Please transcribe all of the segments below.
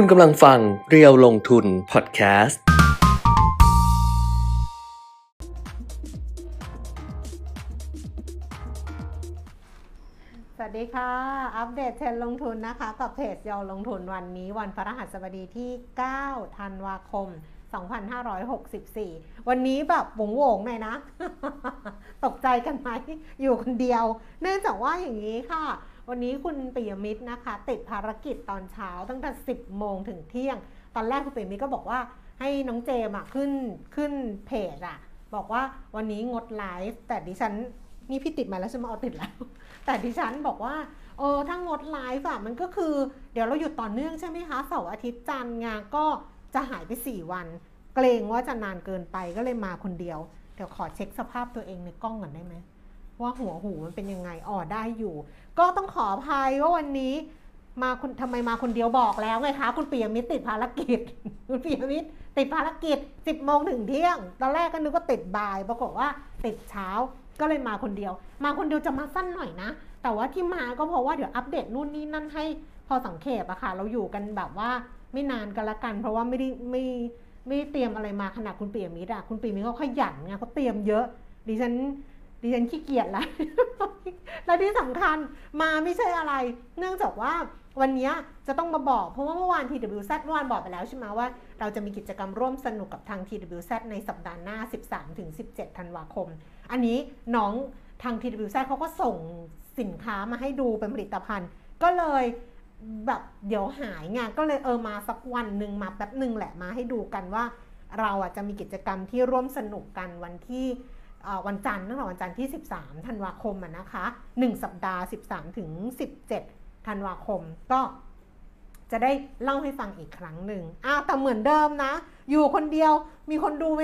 คุณกำลังฟังเรียวลงทุนพอดแคสต์ สวัสดีค่ะ อัปเดตเทรนด์ลงทุนนะคะ กับเพจเยวลงทุนวันนี้วันพฤหัสบดีที่ 9 ธันวาคม 2564 วันนี้แบบโหวงโหวงหน่อยนะ ตกใจกันไหม อยู่คนเดียว เนื่องจากว่าอย่างนี้ค่ะ วันนี้คุณปิยมิตรนะคะ ติดภารกิจตอนเช้าตั้งแต่ 10 โมงถึงเที่ยง ตอนแรกคุณปิยมิตรก็บอกว่าให้น้องเจมอะขึ้นขึ้นเพจอะบอกว่าวันนี้งดไลฟ์แต่ดิฉันนี่พี่ติดมาแล้วใช่ไหมเอาติดแล้ว แต่ดิฉันบอกว่าเออถ้างดไลฟ์อะมันก็คือเดี๋ยวเราหยุดต่อเนื่องใช่ไหมคะเสาร์อาทิตย์จันทร์งานก็จะหายไป 4 วัน เกรงว่าจะนานเกินไปก็เลยมาคนเดียว เดี๋ยวขอเช็คสภาพตัวเองในกล้องก่อนได้ไหมว่าหัวหูมันเป็นยังไงอ๋อได้อยู่ ก็ต้องขออภัยว่าวันนี้มาคุณทำไมมาคนเดียวบอกแล้วไงคะ คุณปิยมิตรติดภารกิจ คุณปิยมิตรติดภารกิจ 10โมงถึงเที่ยง ตอนแรกก็นึกว่าติดบ่าย ปรากฏว่าติดเช้าก็เลยมาคนเดียว มาคนเดียวจะมาสั้นหน่อยนะ แต่ว่าที่มาก็เพราะว่าเดี๋ยวอัปเดตนู่นนี่นั่นให้พอสังเขปอะค่ะ เราอยู่กันแบบว่าไม่นานกันละกัน เพราะว่าไม่ได้ไม่ไม่เตรียมอะไรมาขนาดคุณปิยมิตรอะคุณปิยมิตรเขาขยันไงเขาเตรียมเยอะดิฉัน ดิฉันขี้เกียจละและที่สำคัญมาไม่ใช่อะไร เนื่องจากว่าวันนี้จะต้องมาบอก เพราะว่าเมื่อวาน TWZ เมื่อวานบอกไปแล้วใช่ไหมว่า เราจะมีกิจกรรมร่วมสนุกกับทาง TWZ ในสัปดาห์หน้า 13-17 ธันวาคม อันนี้น้องทาง TWZ เขาก็ส่งสินค้ามาให้ดูเป็นผลิตภัณฑ์ ก็เลยแบบเดี๋ยวหายไงก็เลยเออมาสักวันหนึ่งมาแป๊บหนึ่งแหละมาให้ดูกันว่า เราอะจะมีกิจกรรมที่ร่วมสนุกกันวันที่ วันจันทร์ตั้งแต่วันจันทร์ที่ 13 ธันวาคมอะนะคะ 1 สัปดาห์ 13 ถึง 17 ธันวาคม ก็จะได้เล่าให้ฟังอีกครั้งหนึ่งอ้าวแต่เหมือนเดิมนะ อยู่คนเดียว มีคนดูไหม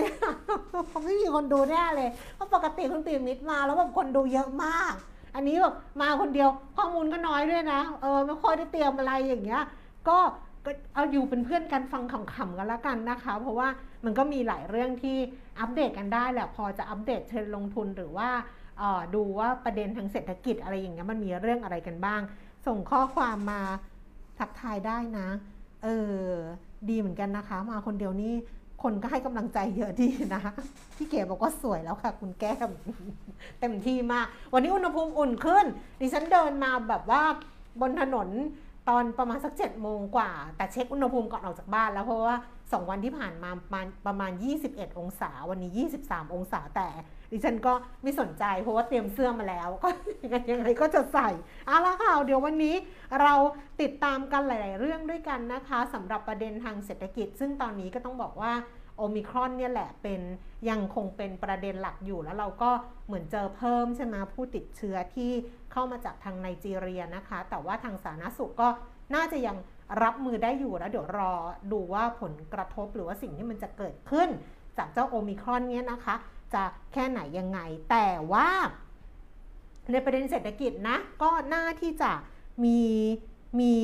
ไม่มีคนดูแน่เลย เพราะปกติคุณตีมิตรมาแล้วแบบคนดูเยอะมาก อันนี้แบบมาคนเดียว ข้อมูลก็น้อยด้วยนะ เออไม่ค่อยได้เตรียมอะไรอย่างเงี้ย ก็ก็เอาอยู่เป็นเพื่อนกันฟังขำๆกันแล้วกันนะคะ เพราะว่ามันก็มีหลายเรื่องที่ อัปเดตกันได้แหละพอจะอัปเดตเทรนด์ลงทุนหรือว่าดูว่าประเด็นทางเศรษฐกิจอะไรอย่างเงี้ยมันมีเรื่องอะไรกันบ้าง ส่งข้อความมาทักทายได้นะ เออ ดีเหมือนกันนะคะ มาคนเดียวนี่คนก็ให้กำลังใจเยอะดีนะ พี่เก๋บอกว่าสวยแล้วค่ะ คุณแก้ม เต็มที่มาก วันนี้อุณหภูมิอุ่นขึ้น ดิฉันเดินมาแบบว่าบนถนนตอนประมาณสัก7จ็ดโมงกว่า แต่เช็คอุณหภูมิก่อนออกจากบ้านแล้วเพราะว่า 2 วันที่ผ่านมาประมาณประมาณ 21 องศา วันนี้ 23 องศาแต่ดิฉันก็ไม่สนใจเพราะว่าเตรียมเสื้อมาแล้ว ก็ยังไงก็จะใส่เอาละค่ะเดี๋ยววันนี้เราติดตามกันหลาย ๆ เรื่องด้วยกันนะคะสำหรับประเด็นทางเศรษฐกิจ ซึ่งตอนนี้ก็ต้องบอกว่าโอมิครอนเนี่ยแหละเป็นยังคงเป็นประเด็นหลักอยู่แล้วเราก็เหมือนเจอเพิ่มใช่ไหมผู้ติดเชื้อที่เข้ามาจากทางไนจีเรียนะคะ แต่ว่าทางสาธารณสุขก็น่าจะยัง รับมือได้อยู่แล้วเดี๋ยวรอดูว่าผลกระทบหรือว่าสิ่งที่มันจะเกิดขึ้น จากเจ้าโอมิครอนเนี่ยนะคะ จะแค่ไหนยังไง แต่ว่า ในประเด็นเศรษฐกิจนะ ก็น่าที่จะมีมี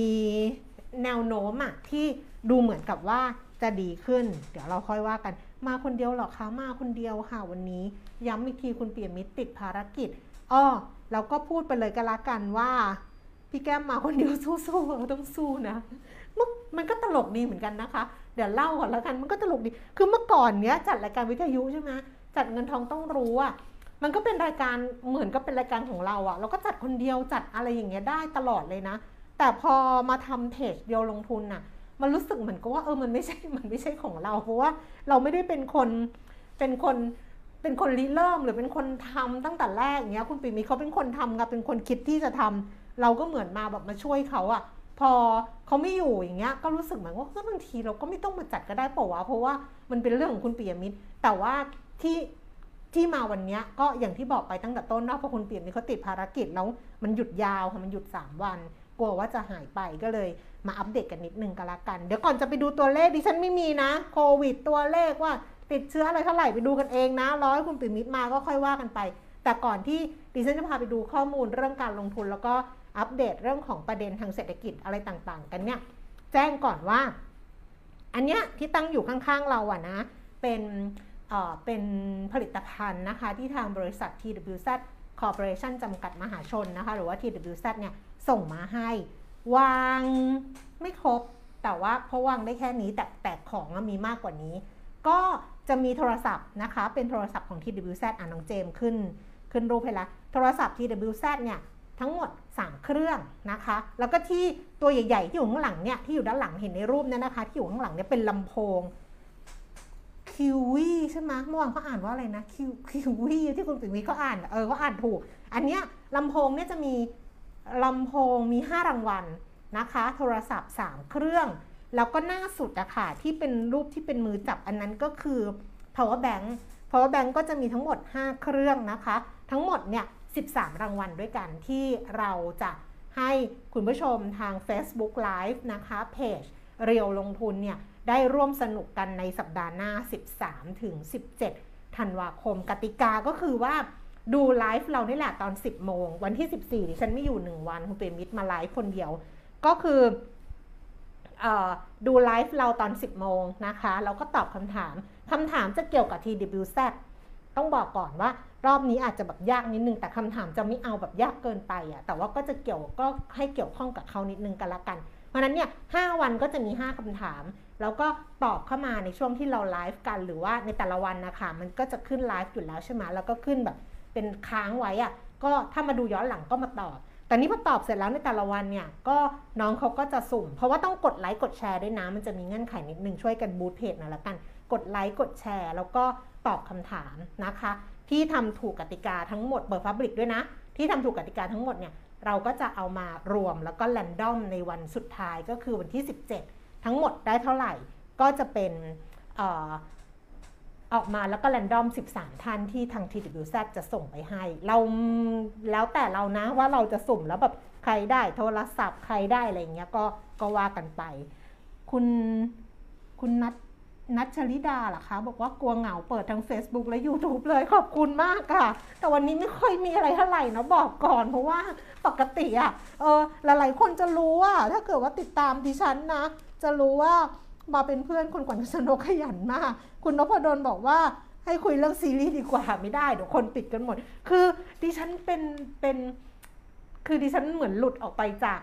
แนวโน้มอะที่ดูเหมือนกับว่าจะดีขึ้น เดี๋ยวเราค่อยว่ากัน มาคนเดียวหรอคะ มาคนเดียวค่ะวันนี้ ย้ำอีกทีคุณเปียมิตรติดภารกิจอ้อเราก็พูดไปเลยก็แล้วกันว่า พี่แก้มมาคนเดียวสู้ๆเราต้องสู้นะมันมันก็ตลกดีเหมือนกันนะคะ เดี๋ยวเล่าก่อนแล้วกันมันก็ตลกดี คือเมื่อก่อนเนี้ยจัดรายการวิทยุใช่ไหมจัดเงินทองต้องรู้อะมันก็เป็นรายการเหมือนก็เป็นรายการของเราอะเราก็จัดคนเดียวจัดอะไรอย่างเงี้ยได้ตลอดเลยนะ แต่พอมาทำเพจเดียวลงทุนน่ะ มันรู้สึกเหมือนกับว่าเออมันไม่ใช่มันไม่ใช่ของเรา เพราะว่าเราไม่ได้เป็นคนเป็นคนเป็นคนริเริ่มหรือเป็นคนทำตั้งแต่แรกอย่างเงี้ยคุณปิมีเขาเป็นคนทำค่ะเป็นคนคิดที่จะทำ เราก็เหมือนมาแบบมาช่วยเขาอะพอเขาไม่อยู่อย่างเงี้ยก็รู้สึกเหมือนว่าเฮ้ยบางทีเราก็ไม่ต้องมาจัดก็ได้เปล่าวะเพราะว่ามันเป็นเรื่องของคุณปิยมิตร แต่ว่าที่ที่มาวันเนี้ยก็อย่างที่บอกไปตั้งแต่ต้นนะเพราะคุณปิยมิตรเขาติดภารกิจแล้วมันหยุดยาวค่ะมันหยุด 3 วัน กลัวว่าจะหายไปก็เลยมาอัปเดตกันนิดนึงก็แล้วกัน เดี๋ยวก่อนจะไปดูตัวเลขดิฉันไม่มีนะโควิดตัวเลขว่าติดเชื้ออะไรเท่าไหร่ไปดูกันเองนะร้อยคุณปิ่มมิตรมาก็ค่อยว่ากันไป แต่ก่อนที่ดิฉันจะพาไปดูข้อมูลเรื่องการลงทุนแล้วก็ อัปเดตเรื่องของประเด็นทางเศรษฐกิจอะไรต่างๆ กันเนี่ยแจ้งก่อนว่า อันเนี้ยที่ตั้งอยู่ข้างๆเราอะนะ เป็นเอ่อเป็นผลิตภัณฑ์นะคะ ที่ทางบริษัท TWZ Corporation จำกัดมหาชนนะคะ หรือว่า TWZ เนี่ยส่งมาให้ วางไม่ครบ แต่ว่าเพราะวางได้แค่นี้แต่แต่ของมีมากกว่านี้ ก็จะมีโทรศัพท์นะคะ เป็นโทรศัพท์ของ TWZ อ่าน้องเจมขึ้น ขึ้นรูปให้ละโทรศัพท์ TWZ เนี่ย ทั้งหมด 3 เครื่องนะคะ แล้วก็ที่ตัวใหญ่ๆ ที่อยู่ข้างหลังเนี่ยที่อยู่ด้านหลังเห็นในรูปเนี่ยนะคะ ที่อยู่ข้างหลังเนี่ยเป็นลำโพงคิววีใช่ไหมเมื่อวานเขาอ่านว่าอะไรนะคิวคิวีที่คุณปิ่มวิเขาอ่านเออเขาอ่านถูก อันเนี้ยลำโพงเนี่ยจะมีลำโพงมี 5 รางวัลนะคะ โทรศัพท์ 3 เครื่อง แล้วก็หน้าสุดอะค่ะที่เป็นรูปที่เป็นมือจับอันนั้นก็คือ power bank power bank ก็จะมีทั้งหมด 5 เครื่องนะคะ ทั้งหมดเนี่ย 13 รางวัลด้วยกันที่เราจะให้คุณผู้ชมทาง Facebook Live นะคะเพจเรียวลงทุนเนี่ยได้ร่วมสนุกกันในสัปดาห์หน้า 13 ถึง 17 ธันวาคม กติกาก็คือว่าดูไลฟ์เรานี่แหละตอน 10 โมง วันที่ 14ดิฉันไม่อยู่ 1 วัน คุณเปรมิตรมาไลฟ์คนเดียว ก็คืออดูไลฟ์เราตอน 10 โมงนะคะ แล้วก็ตอบคำถามคำถามจะเกี่ยวกับ TWZ ต้องบอกก่อนว่ารอบนี้อาจจะแบบยากนิดนึง แต่คำถามจะไม่เอาแบบยากเกินไปอะแต่ว่าก็จะเกี่ยวก็ให้เกี่ยวข้องกับเขานิดนึงกันละกัน เพราะนั้นเนี่ยหวันก็จะมี 5คำถาม แล้วก็ตอบเข้ามาในช่วงที่เราไลฟ์กัน หรือว่าในแต่ละวันนะคะมันก็จะขึ้นไลฟ์อยู่แล้วใช่ไหมแล้วก็ขึ้นแบบเป็นค้างไว้อะก็ถ้ามาดูย้อนหลังก็มาตอบแต่นี้พอตอบเสร็จแล้วในแต่ละวันเนี่ยก็น้องเขาก็จะสุ่ม เพราะว่าต้องกดไลค์กดแชร์ด้วยนะ มันจะมีเงื่อนไขนิดนึงช่วยกันบูตเพจนะละกัน กดไลค์กดแชร์ แล้วก็ ตอบคำถามนะคะ ที่ทำถูกกติกาทั้งหมดเปิดพับลิกด้วยนะ ที่ทำถูกกติกาทั้งหมดเนี่ยเราก็จะเอามารวมแล้วก็แรนดอมในวันสุดท้ายก็คือวันที่ 17 ทั้งหมดได้เท่าไหร่ก็จะเป็นออออกมาแล้วก็แรนดอม 13 ท่านที่ทาง TWZ จะส่งไปให้ เราแล้วแต่เรานะว่าเราจะสุ่มแล้วแบบใครได้โทรศัพท์ใครได้อะไรเงี้ยก็ก็ว่ากันไป คุณคุณนัท นัชลิดาล่ะคะ บอกว่ากลัวเหงาเปิดทั้ง Facebook และ YouTube เลยขอบคุณมากค่ะ แต่วันนี้ไม่ค่อยมีอะไรเท่าไหร่นะบอกก่อน เพราะว่าปกติอะเออหลายๆคนจะรู้ว่าถ้าเกิดว่าติดตามดิฉันนะ จะรู้ว่ามาเป็นเพื่อนคนกวนสนกขยันมาก คุณนพดลบอกว่าให้คุยเรื่องซีรีส์ดีกว่าไม่ได้เดี๋ยวคนปิดกันหมด คือดิฉันเป็นเป็นคือดิฉันเหมือนหลุดออกไปจาก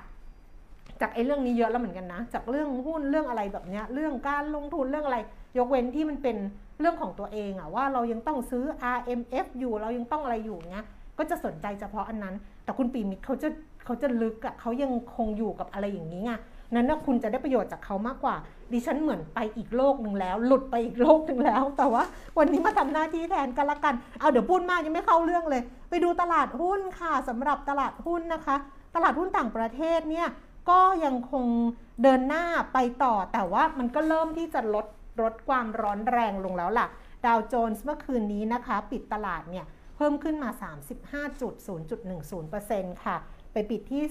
จากไอ้เรื่องนี้เยอะแล้วเหมือนกันนะ จากเรื่องหุ้นเรื่องอะไรแบบเนี้ยเรื่องการลงทุนเรื่องอะไร ยกเว้นที่มันเป็นเรื่องของตัวเองอะว่าเรายังต้องซื้อ RMF อยู่เรายังต้องอะไรอยู่เงี้ยก็จะสนใจเฉพาะอันนั้น แต่คุณปีมิตรเขาจะเขาจะลึกอะเขายังคงอยู่กับอะไรอย่างนี้ไงนั้นนะคุณจะได้ประโยชน์จากเขามากกว่า ดิฉันเหมือนไปอีกโลกหนึ่งแล้ว หลุดไปอีกโลกหนึ่งแล้ว แต่ว่าวันนี้มาทำหน้าที่แทนกันละกัน เอาเดี๋ยวพูดมากยังไม่เข้าเรื่องเลย ไปดูตลาดหุ้นค่ะสำหรับตลาดหุ้นนะคะ ตลาดหุ้นต่างประเทศเนี่ย ก็ยังคงเดินหน้าไปต่อ แต่ว่ามันก็เริ่มที่จะลดลดความร้อนแรงลงแล้วล่ะ ดาวโจนส์เมื่อคืนนี้นะคะ ปิดตลาดเนี่ยเพิ่มขึ้นมา 35.0.10%ค่ะ ไปปิดที่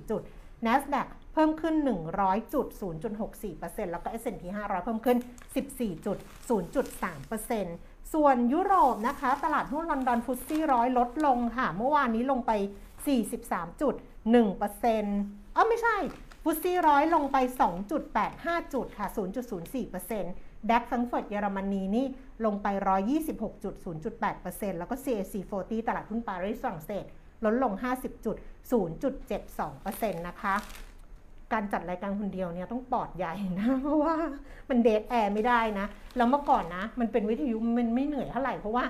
35,754 จุด NASDAQ เพิ่มขึ้น 100จุด0.64%แล้วก็ S&P 500 เพิ่มขึ้น 14.0.3%ส่วนยุโรปนะคะ ตลาดหุ้นลอนดอนฟุตซี่ร้อยลดลงค่ะ เมื่อวานนี้ลงไป 43.1%เออไม่ใช่ฟุตซี่ร้อยลงไป 2.85 จุดค่ะ 0.04%ดัคฟังเฟิร์ตเยอรมนีนี่ลงไป 126.0.8%แล้วก็ CAC 40 ตลาดหุ้นปารีสฝรั่งเศสลดลง 50.0.72%นะคะ การจัดรายการคนเดียวเนี่ยต้องปอดใหญ่นะ เพราะว่ามันเดทแอร์ไม่ได้นะ แล้วเมื่อก่อนนะ มันเป็นวิทยุมันไม่เหนื่อยเท่าไหร่เพราะว่า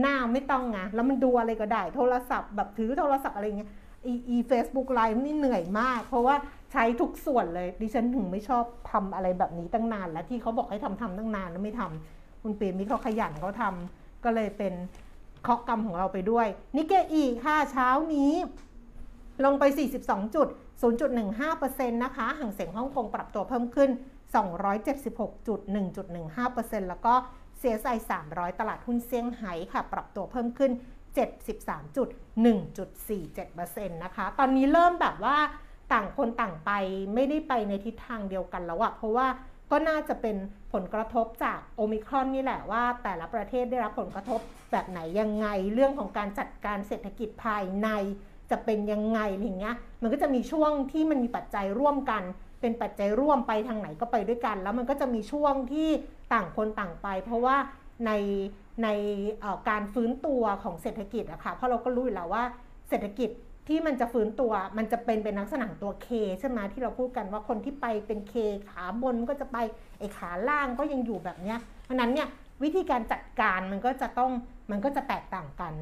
หน้าไม่ต้องไงแล้วมันดูอะไรก็ได้ โทรศัพท์แบบถือโทรศัพท์อะไรเงี้ย อีเฟซบุ๊กไลฟ์นี่เหนื่อยมาก เพราะว่าใช้ทุกส่วนเลย ดิฉันถึงไม่ชอบทำอะไรแบบนี้ตั้งนาน แล้วที่เขาบอกให้ทำทำตั้งนานแล้วไม่ทำคุณเปรมมิเขาขยันเขาทำก็เลยเป็นเคาะกรรมของเราไปด้วย นิกเกอีค่ะเช้านี้ ลงไป 42จุด0.15%นะคะห่างเสียงฮ่องกงปรับตัวเพิ่มขึ้น 276.1.15%แล้วก็ CSI 300 ตลาดหุ้นเซี่ยงไฮ้ค่ะ ปรับตัวเพิ่มขึ้น 73.1.47%นะคะ ตอนนี้เริ่มแบบว่าต่างคนต่างไปไม่ได้ไปในทิศทางเดียวกันแล้วอะเพราะว่าก็น่าจะเป็นผลกระทบจากโอมิครอนนี่แหละว่า แต่ละประเทศได้รับผลกระทบแบบไหนยังไงเรื่องของการจัดการเศรษฐกิจภายในจะเป็นยังไงอย่างเงี้ย มันก็จะมีช่วงที่มันมีปัจจัยร่วมกัน เป็นปัจจัยร่วมไปทางไหนก็ไปด้วยกัน แล้วมันก็จะมีช่วงที่ต่างคนต่างไป เพราะว่าใน ในการฟื้นตัวของเศรษฐกิจอะค่ะเพราะเราก็รู้อยู่แล้วว่าเศรษฐกิจที่มันจะฟื้นตัวมันจะเป็นเป็นลักษณะตัวเคใช่ไหมที่เราพูดกันว่าคนที่ไปเป็นเคขาบนก็จะไปไอ้ขาล่างก็ยังอยู่แบบเนี้ยเพราะนั้นเนี่ยวิธีการจัดการมันก็จะต้องมันก็จะแตกต่างกัน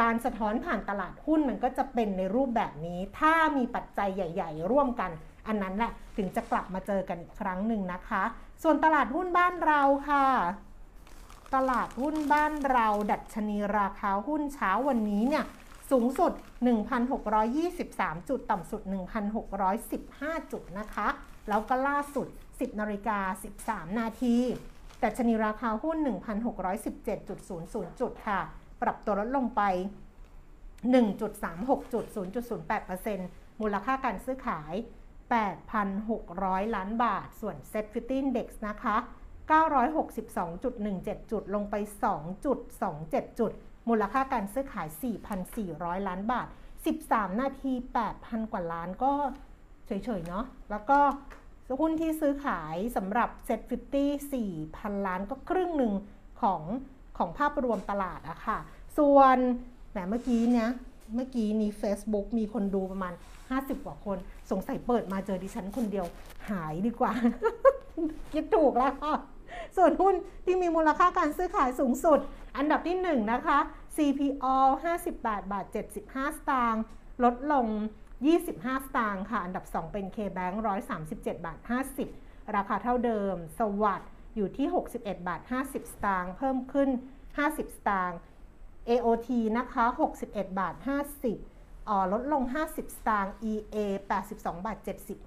การสะท้อนผ่านตลาดหุ้นมันก็จะเป็นในรูปแบบนี้ ถ้ามีปัจจัยใหญ่ ๆ ร่วมกัน อันนั้นแหละถึงจะกลับมาเจอกันอีกครั้งหนึ่งนะคะ ส่วนตลาดหุ้นบ้านเราค่ะ ตลาดหุ้นบ้านเราดัชนีราคาหุ้นเช้าวันนี้เนี่ยสูงสุด 1,623 จุด ต่ำสุด 1,615 จุดนะคะ แล้วก็ล่าสุด 10นาฬิกา13 นาทีดัชนีราคาหุ้น 1,617.00 จุดค่ะ ปรับตัวลดลงไป 1.36จุด0.08%มูลค่าการซื้อขาย 8,600 ล้านบาท ส่วน Set 50 Index นะคะ 962.17 จุด ลงไป 2.27 จุด มูลค่าการซื้อขาย 4,400 ล้านบาท 13 นาที 8,000 กว่าล้านก็เฉยๆ เนาะ แล้วก็หุ้นที่ซื้อขายสำหรับ Set 50 4,000ล้านก็ครึ่งหนึ่งของของภาพรวมตลาดอะค่ะ ส่วนแหมเมื่อกี้เนี้ยเมื่อกี้นี้ Facebook มีคนดูประมาณ 50 กว่าคน สงสัยเปิดมาเจอดิฉันคนเดียวหายดีกว่า คิดถูกแล้วค่ะ ส่วนหุ้นที่มีมูลค่าการซื้อขายสูงสุด อันดับที่ 1 นะคะ CPO 58 บาท 75 สตางค์ลดลง 25 สตางค์ค่ะ อันดับ 2 เป็น KBank 137 บาท 50 ราคาเท่าเดิม สวัสด์อยู่ที่ 61 บาท 50 สตางค์เพิ่มขึ้น 50 สตางค์ AOT นะคะ 61 บาท 50อ๋อลดลง 50 สตางค์ EA 82 บาท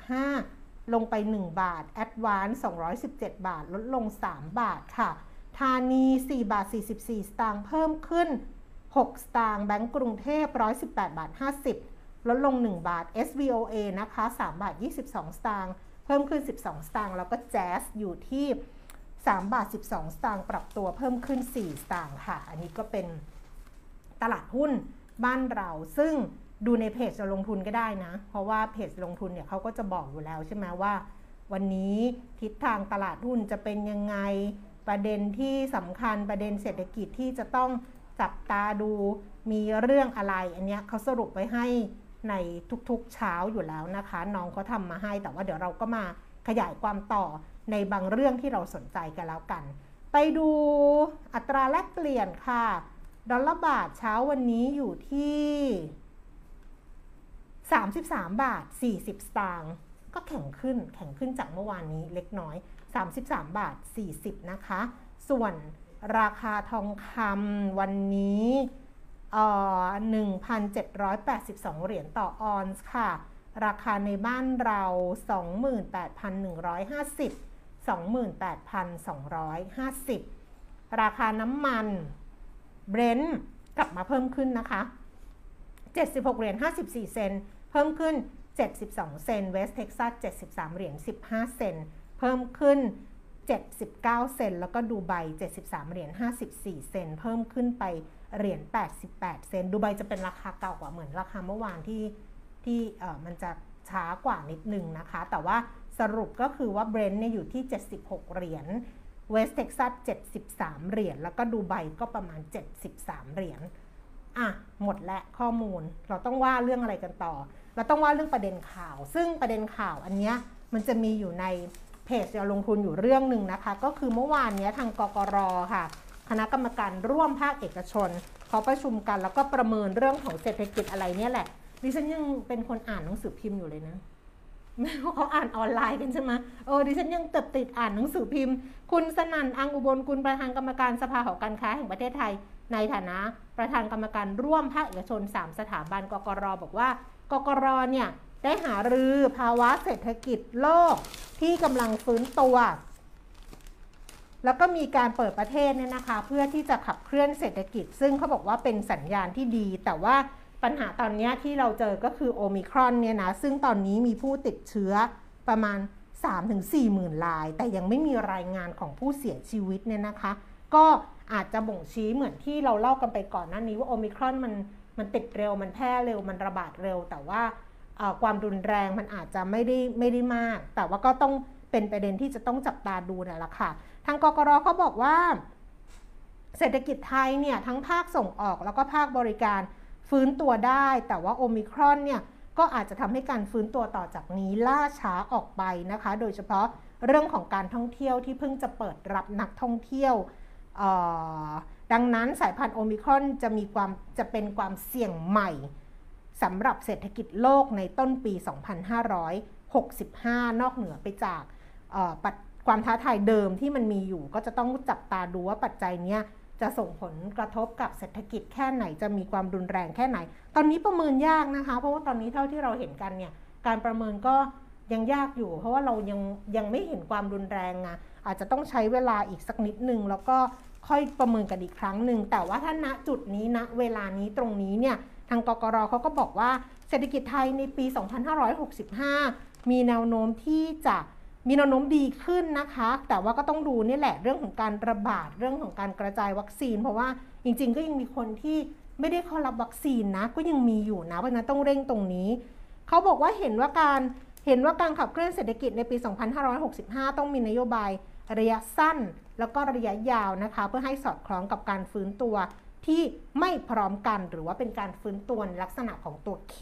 75 ลงไป 1 บาท Advance 217 บาท ลดลง 3 บาทค่ะธานี 4 บาท 44 สตางค์เพิ่มขึ้น 6 สตางค์แบงก์กรุงเทพ 118 บาท 50 ลดลง 1 บาท SVOA นะคะ 3 บาท 22 สตางค์เพิ่มขึ้น 12 สตางค์แล้วก็ Jazz อยู่ที่ 3 บาท 12 สตางค์ปรับตัวเพิ่มขึ้น 4 สตางค์ค่ะ อันนี้ก็เป็นตลาดหุ้นบ้านเราซึ่ง ดูในเพจลงทุนก็ได้นะ เพราะว่าเพจลงทุนเนี่ยเขาก็จะบอกอยู่แล้วใช่ไหมว่า วันนี้ทิศทางตลาดหุ้นจะเป็นยังไงประเด็นที่สำคัญประเด็นเศรษฐกิจที่จะต้องจับตาดูมีเรื่องอะไร อันเนี้ยเขาสรุปไว้ให้ในทุกๆเช้าอยู่แล้วนะคะ น้องเขาทำมาให้แต่ว่าเดี๋ยวเราก็มาขยายความต่อในบางเรื่องที่เราสนใจกันแล้วกัน ไปดูอัตราแลกเปลี่ยนค่ะ ดอลลาร์บาทเช้าวันนี้อยู่ที่ 33 บาท 40 สตางค์ก็แข็งขึ้นแข็งขึ้นจากเมื่อวานนี้เล็กน้อย 33 บาท 40 นะคะ ส่วนราคาทองคำวันนี้เอ่อ1,782 เหรียญต่อออนซ์ค่ะ ราคาในบ้านเรา 28,150 28,250 ราคาน้ำมันเบรนท์กลับมาเพิ่มขึ้นนะคะ 76 เหรียญ 54 เซนต์ เพิ่มขึ้น 72 เซนต์ เวสต์เท็กซัส 73 เหรียญ 15 เซนต์ เพิ่มขึ้น 79 เซน แล้วก็ดูไบ 73 เหรียญ 54 เซน เพิ่มขึ้นไปเหรียญ 88 เซน ดูไบจะเป็นราคาเก่ากว่าเหมือนราคาเมื่อวานที่ที่เออมันจะช้ากว่านิดนึงนะคะ แต่ว่าสรุปก็คือว่าเบรนท์เนี่ยอยู่ที่ 76 เหรียญเวสเท็กซัส 73 เหรียญ แล้วก็ดูไบก็ประมาณ 73 เหรียญ อะ หมดและข้อมูล เราต้องว่าเรื่องอะไรกันต่อ เราต้องว่าเรื่องประเด็นข่าว ซึ่งประเด็นข่าวอันเนี้ยมันจะมีอยู่ในเพจเราลงทุนอยู่เรื่องหนึ่งนะคะ ก็คือเมื่อวานนี้ทางกกรค่ะ คณะกรรมการร่วมภาคเอกชนเขาประชุมกันแล้วก็ประเมินเรื่องของเศรษฐกิจอะไรเนี่ยแหละดิฉันยังเป็นคนอ่านหนังสือพิมพ์อยู่เลยนะไม่ว่าเขาอ่านออนไลน์กันใช่ไหมเออดิฉันยังติดติดอ่านหนังสือพิมพ์ คุณสนั่นอังอุบลคุณประธานกรรมการสภาหอการค้าแห่งประเทศไทย ในฐานะ ประธานกรรมการร่วมภาคเอกชน 3 สถาบันกกรบอกว่า กกรเนี่ยได้หารือภาวะเศรษฐกิจโลกที่กำลังฟื้นตัว แล้วก็มีการเปิดประเทศเนี่ยนะคะ เพื่อที่จะขับเคลื่อนเศรษฐกิจ ซึ่งเขาบอกว่าเป็นสัญญาณที่ดี แต่ว่าปัญหาตอนนี้ที่เราเจอก็คือโอมิครอนเนี่ยนะ ซึ่งตอนนี้มีผู้ติดเชื้อประมาณ 3-4หมื่นราย แต่ยังไม่มีรายงานของผู้เสียชีวิตเนี่ยนะคะ ก็อาจจะบ่งชี้เหมือนที่เราเล่ากันไปก่อนหน้านี้ว่าโอมิครอนมัน มันติดเร็วมันแพร่เร็วมันระบาดเร็ว แต่ว่าความรุนแรงมันอาจจะไม่ได้ไม่ได้มาก แต่ว่าก็ต้องเป็นประเด็นที่จะต้องจับตาดูนั่นแหละค่ะ ทางกกรเขาบอกว่า เศรษฐกิจไทยเนี่ยทั้งภาคส่งออกแล้วก็ภาคบริการฟื้นตัวได้ แต่ว่าโอมิครอนเนี่ยก็อาจจะทำให้การฟื้นตัวต่อจากนี้ล่าช้าออกไปนะคะ โดยเฉพาะเรื่องของการท่องเที่ยวที่เพิ่งจะเปิดรับนักท่องเที่ยว ดังนั้นสายพันธุ์โอมิครอนจะมีความจะเป็นความเสี่ยงใหม่สำหรับเศรษฐกิจโลกในต้นปี 2565 นอกเหนือไปจากความท้าทายเดิมที่มันมีอยู่ ก็จะต้องจับตาดูว่าปัจจัยนี้จะส่งผลกระทบกับเศรษฐกิจแค่ไหนจะมีความรุนแรงแค่ไหน ตอนนี้ประเมินยากนะคะ เพราะว่าตอนนี้เท่าที่เราเห็นกันเนี่ยการประเมินก็ยังยากอยู่ เพราะว่าเรายังยังไม่เห็นความรุนแรงอะอาจจะต้องใช้เวลาอีกสักนิดนึงแล้วก็ ค่อยประเมินกันอีกครั้งหนึ่ง แต่ว่าถ้าณจุดนี้ณเวลานี้ตรงนี้เนี่ยทางกกรเขาก็บอกว่าเศรษฐกิจไทยในปี 2565 มีแนวโน้มที่จะมีแนวโน้มดีขึ้นนะคะ แต่ว่าก็ต้องดูนี่แหละเรื่องของการระบาดเรื่องของการกระจายวัคซีน เพราะว่าจริง ๆ ก็ยังมีคนที่ไม่ได้เข้ารับวัคซีนนะ ก็ยังมีอยู่นะเพราะนั้นต้องเร่งตรงนี้ เขาบอกว่าเห็นว่าการเห็นว่าการขับเคลื่อนเศรษฐกิจในปี 2565 ต้องมีนโยบายระยะสั้น แล้วก็ระยะยาวนะคะ เพื่อให้สอดคล้องกับการฟื้นตัวที่ไม่พร้อมกันหรือว่าเป็นการฟื้นตัวลักษณะของตัว K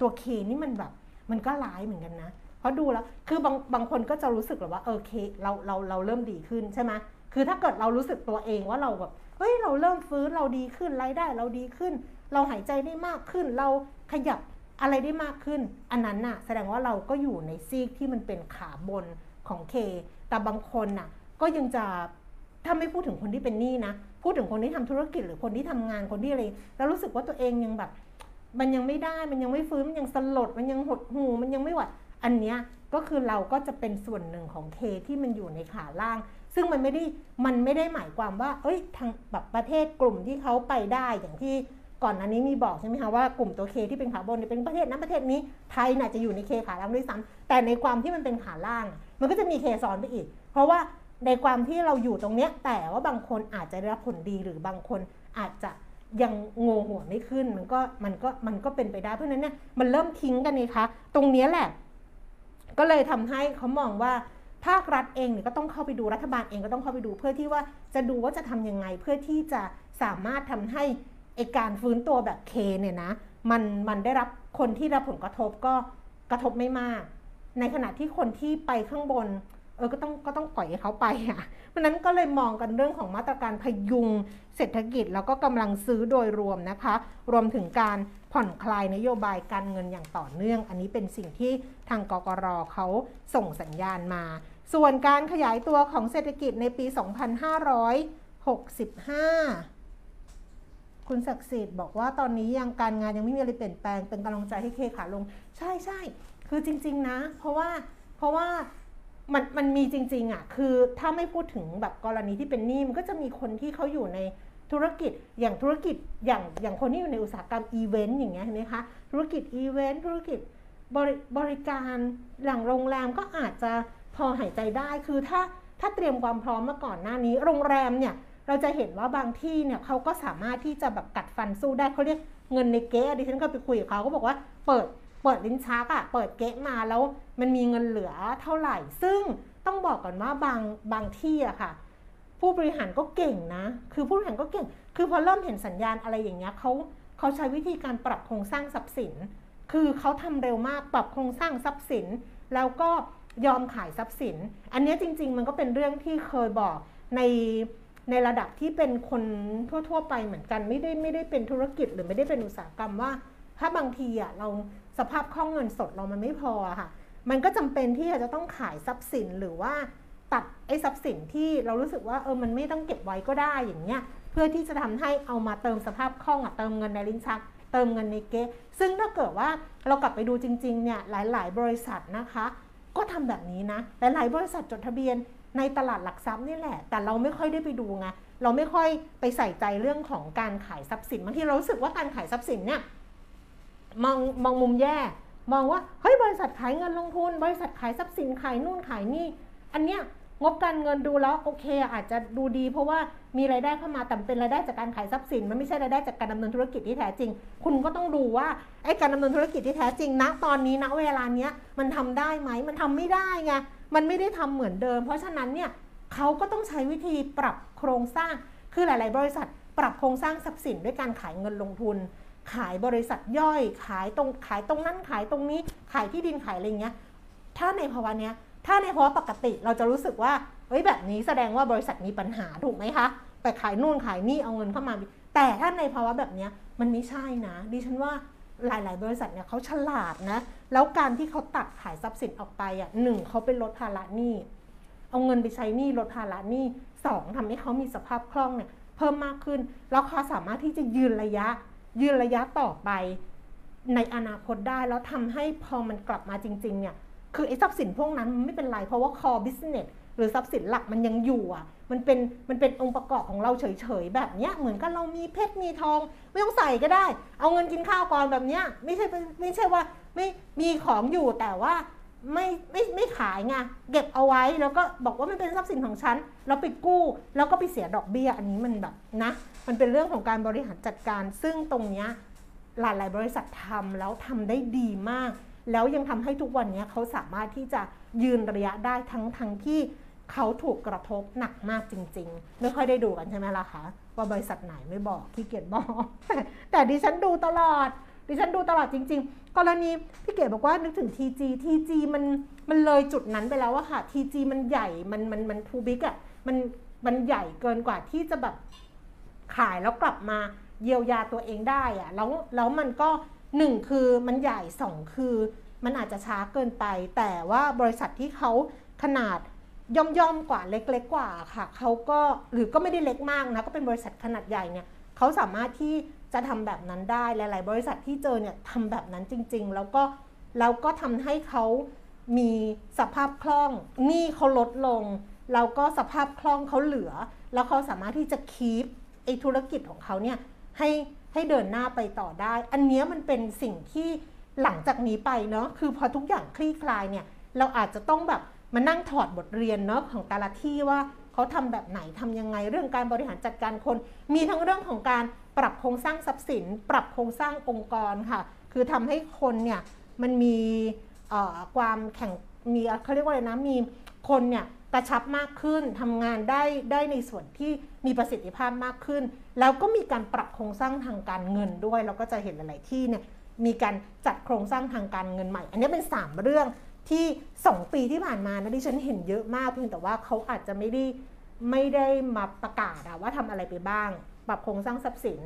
ตัว K นี่มันแบบมันก็ร้ายเหมือนกันนะเพราะดูแล้วคือบางบางคนก็จะรู้สึกแบบว่าเออเคเราเราเราเริ่มดีขึ้นใช่ไหมคือถ้าเกิดเรารู้สึกตัวเองว่าเราแบบเฮ้ยเราเริ่มฟื้นเราดีขึ้นรายได้เราดีขึ้น เราหายใจได้มากขึ้น เราขยับอะไรได้มากขึ้น อันนั้นน่ะแสดงว่าเราก็อยู่ในซีกที่มันเป็นขาบนของเคแต่บางคนน่ะ ก็ยังจะถ้าไม่พูดถึงคนที่เป็นหนี้นะ พูดถึงคนที่ทำธุรกิจหรือคนที่ทำงานคนที่อะไรแล้วรู้สึกว่าตัวเองยังแบบ มันยังไม่ได้มันยังไม่ฟื้นมันยังสลดมันยังหดหูมันยังไม่ไหวอันเนี้ยก็คือเราก็จะเป็นส่วนหนึ่งของเคที่มันอยู่ในขาล่าง ซึ่งมันไม่ได้มันไม่ได้หมายความว่า เอ้ยทางแบบประเทศกลุ่มที่เขาไปได้อย่างที่ก่อนอันนี้มีบอกใช่ไหมคะว่ากลุ่มตัวเคที่เป็นขาบนเป็นประเทศนั้นประเทศนี้ไทยน่ะจะอยู่ในเคขาล่างด้วยซ้ำแต่ในความที่มันเป็นขาล่าง มันก็จะมีเคซ้อนไปอีก เพราะว่า ในความที่เราอยู่ตรงเนี้ยแต่ว่าบางคนอาจจะได้รับผลดีหรือบางคนอาจจะยังงงหัวไม่ขึ้นมันก็มันก็มันก็เป็นไปได้เพราะนั้นเนี่ยมันเริ่มทิ้งกันนี่คะตรงนี้แหละ ก็เลยทำให้เขามองว่าภาครัฐเองเนี่ยก็ต้องเข้าไปดูรัฐบาลเองก็ต้องเข้าไปดูเพื่อที่ว่าจะดูว่าจะทํำยังไง เพื่อที่จะสามารถทำให้ไอการฟื้นตัวแบบเคเนี่ยนะมันมันได้รับคนที่รับผลกระทบก็กระทบไม่มาก ในขณะที่คนที่ไปข้างบน เออก็ต้องก็ต้องปล่อยให้เขาไปอะเพราะนั้นก็เลยมองกันเรื่องของมาตรการพยุงเศรษฐกิจแล้วก็กำลังซื้อโดยรวมนะคะ รวมถึงการผ่อนคลายนโยบายการเงินอย่างต่อเนื่อง อันนี้เป็นสิ่งที่ทางกกรเขาส่งสัญญาณมา ส่วนการขยายตัวของเศรษฐกิจในปี 2565 คุณศักดิ์สิทธิ์บอกว่าตอนนี้ยังการงานยังไม่มีอะไรเปลี่ยนแปลงเป็นกำลังใจให้เคขาลง ใช่ใช่คือจริง ๆ นะ เพราะว่าเพราะว่า มันมันมีจริงๆอะคือถ้าไม่พูดถึงแบบกรณีที่เป็นหนี้มันก็จะมีคนที่เขาอยู่ในธุรกิจอย่างธุรกิจอย่างอย่างคนที่อยู่ในอุตสาหกรรมอีเวนต์อย่างเงี้ยเห็นไหมคะธุรกิจอีเวนต์ธุรกิจบริบริการหลังโรงแรมก็อาจจะพอหายใจได้คือถ้าถ้าเตรียมความพร้อมมาก่อนหน้านี้ โรงแรมเนี่ยเราจะเห็นว่าบางที่เนี่ยเขาก็สามารถที่จะแบบกัดฟันสู้ได้เขาเรียกเงินในเก๊ะดิฉันก็ไปคุยกับเขาก็บอกว่าเปิด เปิดลิ้นชักอะเปิดเก๊ะมาแล้วมันมีเงินเหลือเท่าไหร่ ซึ่งต้องบอกก่อนว่าบางบางที่อะค่ะ ผู้บริหารก็เก่งนะ คือผู้บริหารก็เก่ง คือพอเริ่มเห็นสัญญาณอะไรอย่างเงี้ยเขาเขาใช้วิธีการปรับโครงสร้างทรัพย์สิน คือเขาทำเร็วมากปรับโครงสร้างทรัพย์สิน แล้วก็ยอมขายทรัพย์สิน อันนี้จริง ๆ มันก็เป็นเรื่องที่เคยบอกในในระดับที่เป็นคนทั่ว ๆ ไปเหมือนกันไม่ได้ไม่ได้เป็นธุรกิจหรือไม่ได้เป็นอุตสาหกรรมว่า ถ้าบางทีอะเรา สภาพคล่องเงินสดเรามันไม่พอค่ะ มันก็จำเป็นที่จะต้องขายทรัพย์สินหรือว่าตัดไอ้ทรัพย์สินที่เรารู้สึกว่าเออมันไม่ต้องเก็บไว้ก็ได้อย่างเงี้ยเพื่อที่จะทำให้เอามาเติมสภาพคล่องอะเติมเงินในลิ้นชัก เติมเงินในเก๊ซึ่งถ้าเกิดว่าเรากลับไปดูจริงๆเนี่ยหลาย ๆ บริษัทนะคะ ก็ทำแบบนี้นะหลายๆ บริษัทจดทะเบียนในตลาดหลักทรัพย์นี่แหละ แต่เราไม่ค่อยได้ไปดูไงเราไม่ค่อยไปใส่ใจเรื่องของการขายทรัพย์สินบางทีเรารู้สึกว่าการขายทรัพย์สินเนี่ย มองมองมุมแย่ มองว่าเฮ้ยบริษัทขายเงินลงทุน บริษัทขายทรัพย์สินขายนู่นขายนี่ อันเนี้ยงบการเงินดูแล้วโอเค อาจจะดูดี เพราะว่ามีรายได้เข้ามาแต่เป็นรายได้จากการขายทรัพย์สิน มันไม่ใช่รายได้จากการดำเนินธุรกิจที่แท้จริง คุณก็ต้องดูว่าไอ้การดำเนินธุรกิจที่แท้จริงณตอนนี้ณเวลาเนี้ยมันทำได้ไหมมันทำไม่ได้ไงมันไม่ได้ทำเหมือนเดิม เพราะฉะนั้นเนี่ยเขาก็ต้องใช้วิธีปรับโครงสร้างคือหลาย ๆ บริษัทปรับโครงสร้างทรัพย์สินด้วยการขายเงินลงทุน ขายบริษัทย่อย ขายตรงขายตรงนั้นขายตรงนี้ขายที่ดินขายอะไรเงี้ยถ้าในภาวะเนี้ยถ้าในภาวะปกติเราจะรู้สึกว่าเฮ้ยแบบนี้แสดงว่าบริษัทมีปัญหาถูกไหมคะไปขายนู่นขายนี่เอาเงินเข้ามา แต่ถ้าในภาวะแบบนี้มันไม่ใช่นะ ดิฉันว่าหลาย ๆ บริษัทเนี่ยเขาฉลาดนะ แล้วการที่เขาตัดขายทรัพย์สินออกไปอะหนึ่งเขาเป็นลดภาระหนี้ เอาเงินไปใช้หนี้ลดภาระหนี้สองทำให้เขามีสภาพคล่องเนี่ยเพิ่มมากขึ้น แล้วเขาสามารถที่จะยืนระยะ ยืนระยะต่อไปในอนาคตได้แล้วทำให้พอมันกลับมาจริงๆเนี่ยคือไอ้ทรัพย์สินพวกนั้นมันไม่เป็นไร เพราะว่า core business หรือทรัพย์สินหลักมันยังอยู่อะ มันเป็นมันเป็นองค์ประกอบของเราเฉยๆแบบเนี้ยเหมือนกับเรามีเพชรมีทอง ไม่ต้องใส่ก็ได้ เอาเงินกินข้าวก่อนแบบเนี้ยไม่ใช่ไม่ใช่ว่าไม่มีของอยู่แต่ว่าไม่ไม่ไม่ขายไงเก็บเอาไว้แล้วก็บอกว่ามันเป็นทรัพย์สินของฉันแล้วไปกู้ แล้วก็ไปเสียดอกเบี้ยอันนี้มันแบบนะ มันเป็นเรื่องของการบริหารจัดการ ซึ่งตรงเนี้ยหลายบริษัททำแล้วทำได้ดีมาก แล้วยังทำให้ทุกวันนี้เขาสามารถที่จะยืนระยะได้ทั้งทั้งที่เขาถูกกระทบหนักมากจริง ๆ ไม่ค่อยได้ดูกันใช่ไหมล่ะคะ ว่าบริษัทไหนไม่บอกที่เกียรบอก แต่ดิฉันดูตลอด ดิฉันดูตลอดจริง ๆ กรณีพี่เก๋บอกว่านึกถึง TG TG มันมันเลยจุดนั้นไปแล้วอะค่ะ TG มันใหญ่มันมันมันทูบิกอะมันมันใหญ่เกินกว่าที่จะแบบ ขายแล้วกลับมาเยียวยาตัวเองได้อะแล้วแล้วมันก็หนึ่งคือมันใหญ่สองคือ มันอาจจะช้าเกินไป แต่ว่าบริษัทที่เขาขนาดย่อมย่อมกว่าเล็กๆกว่าค่ะเขาก็หรือก็ไม่ได้เล็กมากนะก็เป็นบริษัทขนาดใหญ่เนี่ยเขาสามารถที่จะทำแบบนั้นได้หลาย ๆ บริษัทที่เจอเนี่ยทำแบบนั้นจริง ๆ แล้วก็แล้วก็ทำให้เขามีสภาพคล่องหนี้เขาลดลง แล้วก็สภาพคล่องเขาเหลือ แล้วเขาสามารถที่จะคีป อธุรกิจของเขาเนี่ยให้ให้เดินหน้าไปต่อได้ อันนี้มันเป็นสิ่งที่หลังจากนี้ไปเนาะคือพอทุกอย่างคลี่คลายเนี่ยเราอาจจะต้องแบบมานั่งถอดบทเรียนเนาะของแต่ละที่ว่าเขาทำแบบไหนทำยังไงเรื่องการบริหารจัดการคน มีทั้งเรื่องของการปรับโครงสร้างทรัพย์สิน ปรับโครงสร้างองค์กรค่ะ คือทำให้คนเนี่ยมันมีความแข่งมีเขาเรียกว่าอะไรนะมีคนเนี่ย กระชับมากขึ้นทำงานได้ได้ในส่วนที่มีประสิทธิภาพมากขึ้น แล้วก็มีการปรับโครงสร้างทางการเงินด้วยเราก็จะเห็นหลาย ๆ ที่เนี่ยมีการจัดโครงสร้างทางการเงินใหม่ อันนี้เป็น 3 เรื่องที่ 2 ปีที่ผ่านมานะดิฉันเห็นเยอะมากเพียงแต่ว่าเขาอาจจะไม่ได้ไม่ได้มาประกาศว่าทำอะไรไปบ้าง ปรับโครงสร้างทรัพย์สิน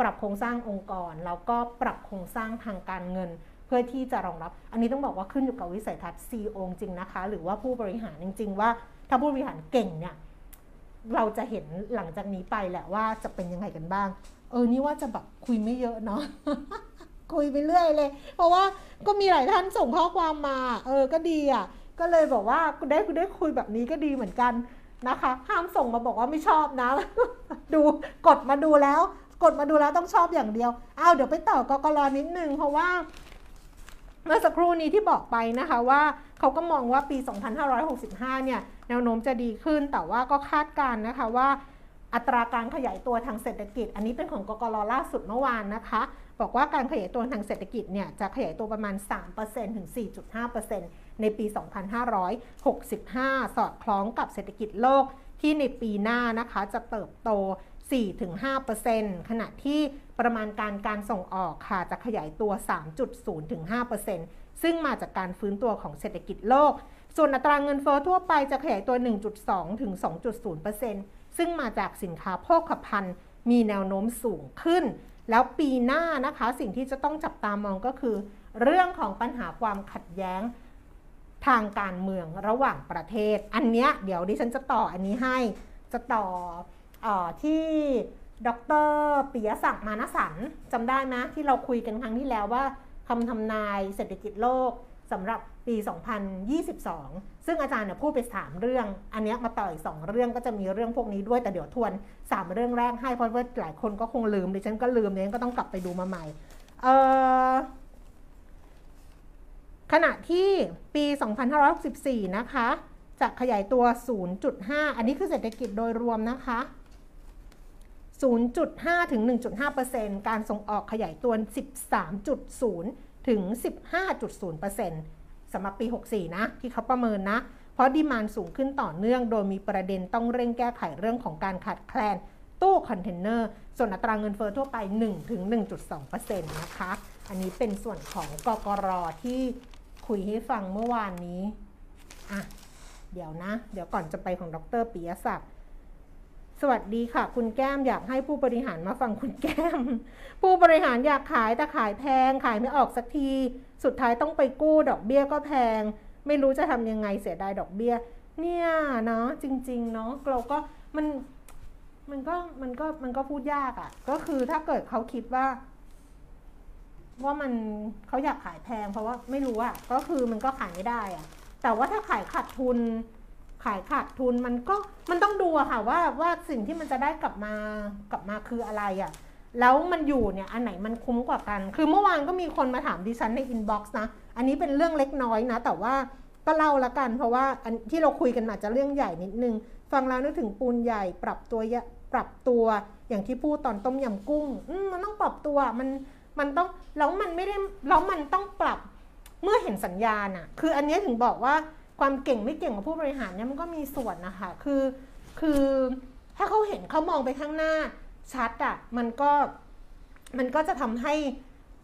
ปรับโครงสร้างองค์กร แล้วก็ปรับโครงสร้างทางการเงิน เพื่อที่จะรองรับ อันนี้ต้องบอกว่าขึ้นอยู่กับวิสัยทัศน์ CEO จริงนะคะ หรือว่าผู้บริหารจริง ๆ ว่าถ้าผู้บริหารเก่งเนี่ยเราจะเห็นหลังจากนี้ไปแหละว่าจะเป็นยังไงกันบ้าง เออนี่ว่าจะแบบคุยไม่เยอะเนาะคุยไปเรื่อยเลย เพราะว่าก็มีหลายท่านส่งข้อความมา เออก็ดีอะก็เลยบอกว่าได้ได้คุยแบบนี้ก็ดีเหมือนกันนะคะ ห้ามส่งมาบอกว่าไม่ชอบนะ ดูกดมาดูแล้ว กดมาดูแล้วต้องชอบอย่างเดียวอ้าวเดี๋ยวไปต่อกกรนิดนึงเพราะว่า เมื่อสักครู่นี้ที่บอกไปนะคะว่าเขาก็มองว่าปี 2565 เนี่ยแนวโน้มจะดีขึ้น แต่ว่าก็คาดการนะคะว่าอัตราการขยายตัวทางเศรษฐกิจ อันนี้เป็นของกกรล่าสุดเมื่อวานนะคะ บอกว่าการขยายตัวทางเศรษฐกิจเนี่ยจะขยายตัวประมาณ 3%ถึง 4.5%ในปี 2565 สอดคล้องกับเศรษฐกิจโลกที่ในปีหน้านะคะจะเติบโต 4-5%ขณะที่ ประมาณการการส่งออกค่ะจะขยายตัว 3.0-5%ซึ่งมาจากการฟื้นตัวของเศรษฐกิจโลก ส่วนอัตราเงินเฟอ้อทั่วไปจะขยายตัว 1.2ถึง2.0%ซึ่งมาจากสินค้าโภคภัณฑ์มีแนวโน้มสูงขึ้น แล้วปีหน้านะคะสิ่งที่จะต้องจับตามองก็คือ เรื่องของปัญหาความขัดแย้งทางการเมืองระหว่างประเทศ อันเนี้ยเดี๋ยวดิฉันจะต่ออันนี้ให้จะต่ออที่ ดรปิยศักดิ์มานสันจำได้ไหมที่เราคุยกันครั้งที่แล้วว่าคำทำนายเศรษฐกิจโลกสำหรับปี 2022 ซึ่งอาจารย์เนี่ยพูดไป 3 เรื่อง อันนี้มาต่ออีก 2 เรื่องก็จะมีเรื่องพวกนี้ด้วยแต่เดี๋ยวทวน 3 เรื่องแรกให้เพราะว่าหลายคนก็คงลืมดิฉันก็ลืมเนี่ยก็ต้องกลับไปดูมาใหม่ขณะที่ปี 2564 นะคะจะขยายตัว 0.5 อันนี้คือเศรษฐกิจโดยรวมนะคะ 0.5 ถึง 1.5%การส่งออกขยายตัว 13.0 ถึง 15.0%สำหรับปี 64 นะ ที่เขาประเมินนะ เพราะดีมานสูงขึ้นต่อเนื่อง โดยมีประเด็นต้องเร่งแก้ไขเรื่องของการขาดแคลนตู้คอนเทนเนอร์ ส่วนอัตราเงินเฟอ้อทั่วไป 1-1.2%นะคะ อันนี้เป็นส่วนของกกรที่คุยให้ฟังเมื่อวานนี้ อะ เดี๋ยวนะ เดี๋ยวก่อนจะไปของดรปิยศักดิ์ สวัสดีค่ะ คุณแก้มอยากให้ผู้บริหารมาฟังคุณแก้ม ผู้บริหารอยากขายแต่ขายแพง ขายไม่ออกสักที สุดท้ายต้องไปกู้ดอกเบี้ยก็แพง ไม่รู้จะทำยังไงเสียดายดอกเบี้ย เนี่ยเนาะจริงๆเนาะเราก็มันมันก็มันก็มันก็พูดยากอะ่ะ ก็คือถ้าเกิดเขาคิดว่า ว่ามันเขาอยากขายแพง เพราะว่าไม่รู้อะ่ะ ก็คือมันก็ขายไม่ได้อะ่ะ แต่ว่าถ้าขายขาดทุน ขายขาดทุนมันก็มันต้องดูค่ะว่าว่าสิ่งที่มันจะได้กลับมากลับมาคืออะไรอะ่ะแล้วมันอยู่เนี่ยอันไหนมันคุ้มกว่ากัน คือเมื่อวานก็มีคนมาถามดิฉันในอินบ็อกซ์นะ อันนี้เป็นเรื่องเล็กน้อยนะ แต่ว่าก็เล่าละกัน เพราะว่าอันที่เราคุยกันอาจจะเรื่องใหญ่นิดนึง ฟังแล้วนึกถึงปูนใหญ่ ปรับตัวปรับตัวอย่างที่พูดตอนต้มยำกุ้งมันต้องปรับตัวมันมันต้องแล้วมันไม่ได้แล้วมันต้องปรับเมื่อเห็นสัญญาณอะคืออันนี้ถึงบอกว่า ความเก่งไม่เก่งของผู้บริหารเนี่ยมันก็มีส่วนนะคะ คือคือถ้าเขาเห็นเขามองไปข้างหน้าชัดอะมันก็มันก็จะทำให้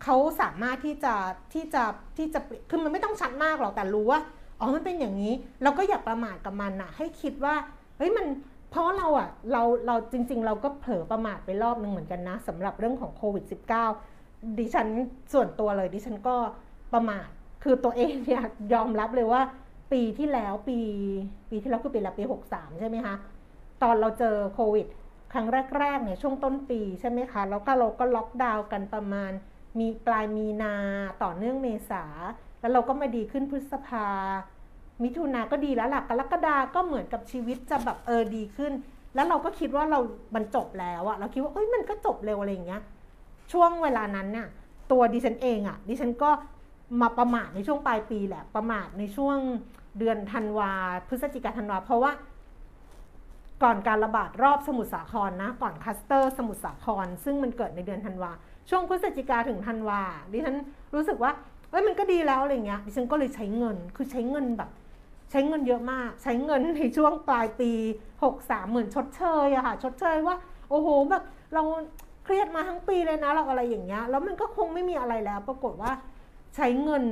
เขาสามารถที่จะที่จะที่จะคือมันไม่ต้องชัดมากหรอกแต่รู้ว่าอ๋อมันเป็นอย่างนี้ เราก็อย่าประมาทกับมันอะให้คิดว่าเฮ้ยมันเพราะเราอะเราเราจริง ๆ เราก็เผลอประมาทไปรอบนึงเหมือนกันนะสำหรับเรื่องของโควิด -19 ดิฉันส่วนตัวเลยดิฉันก็ประมาทคือตัวเองเนี่ยยอมรับเลยว่า ปีที่แล้วปี ปีที่แล้วคือปีละปี63 ใช่ไหมคะ ตอนเราเจอโควิด ครั้งแรกๆเนี่ยช่วงต้นปีใช่ไหมคะ แล้วก็เราก็ล็อกดาวน์กันประมาณ มีปลายมีนาต่อเนื่องเมษา แล้วเราก็มาดีขึ้นพฤษภา มิถุนาก็ดีแล้วหลักกรกฎาก็เหมือนกับชีวิตจะแบบเออดีขึ้น แล้วเราก็คิดว่าเรา มันจบแล้วอะเราคิดว่าเอ้ยมันก็จบเร็วอะไรอย่างเงี้ย ช่วงเวลานั้นน่ะตัวดิฉันเองอะดิฉันก็มาประมาทในช่วงปลายปีแหละประมาทในช่วง เดือนธันวาพฤศจิกาธันวาเพราะว่าก่อนการระบาดรอบสมุทรสาครนะ ก่อนคัสเตอร์สมุทรสาคร ซึ่งมันเกิดในเดือนธันวา ช่วงพฤศจิกาถึงธันวาดิฉันรู้สึกว่าเอ้ยมันก็ดีแล้วอะไรเงี้ยดิฉันก็เลยใช้เงินคือใช้เงินแบบ ใช้เงินเยอะมาก ใช้เงินในช่วงปลายปี63เหมือนชดเชยอะค่ะชดเชยว่า โอ้โหแบบเราเครียดมาทั้งปีเลยนะเราอะไรอย่างเงี้ยแล้วมันก็คงไม่มีอะไรแล้ว ปรากฏว่าใช้เงิน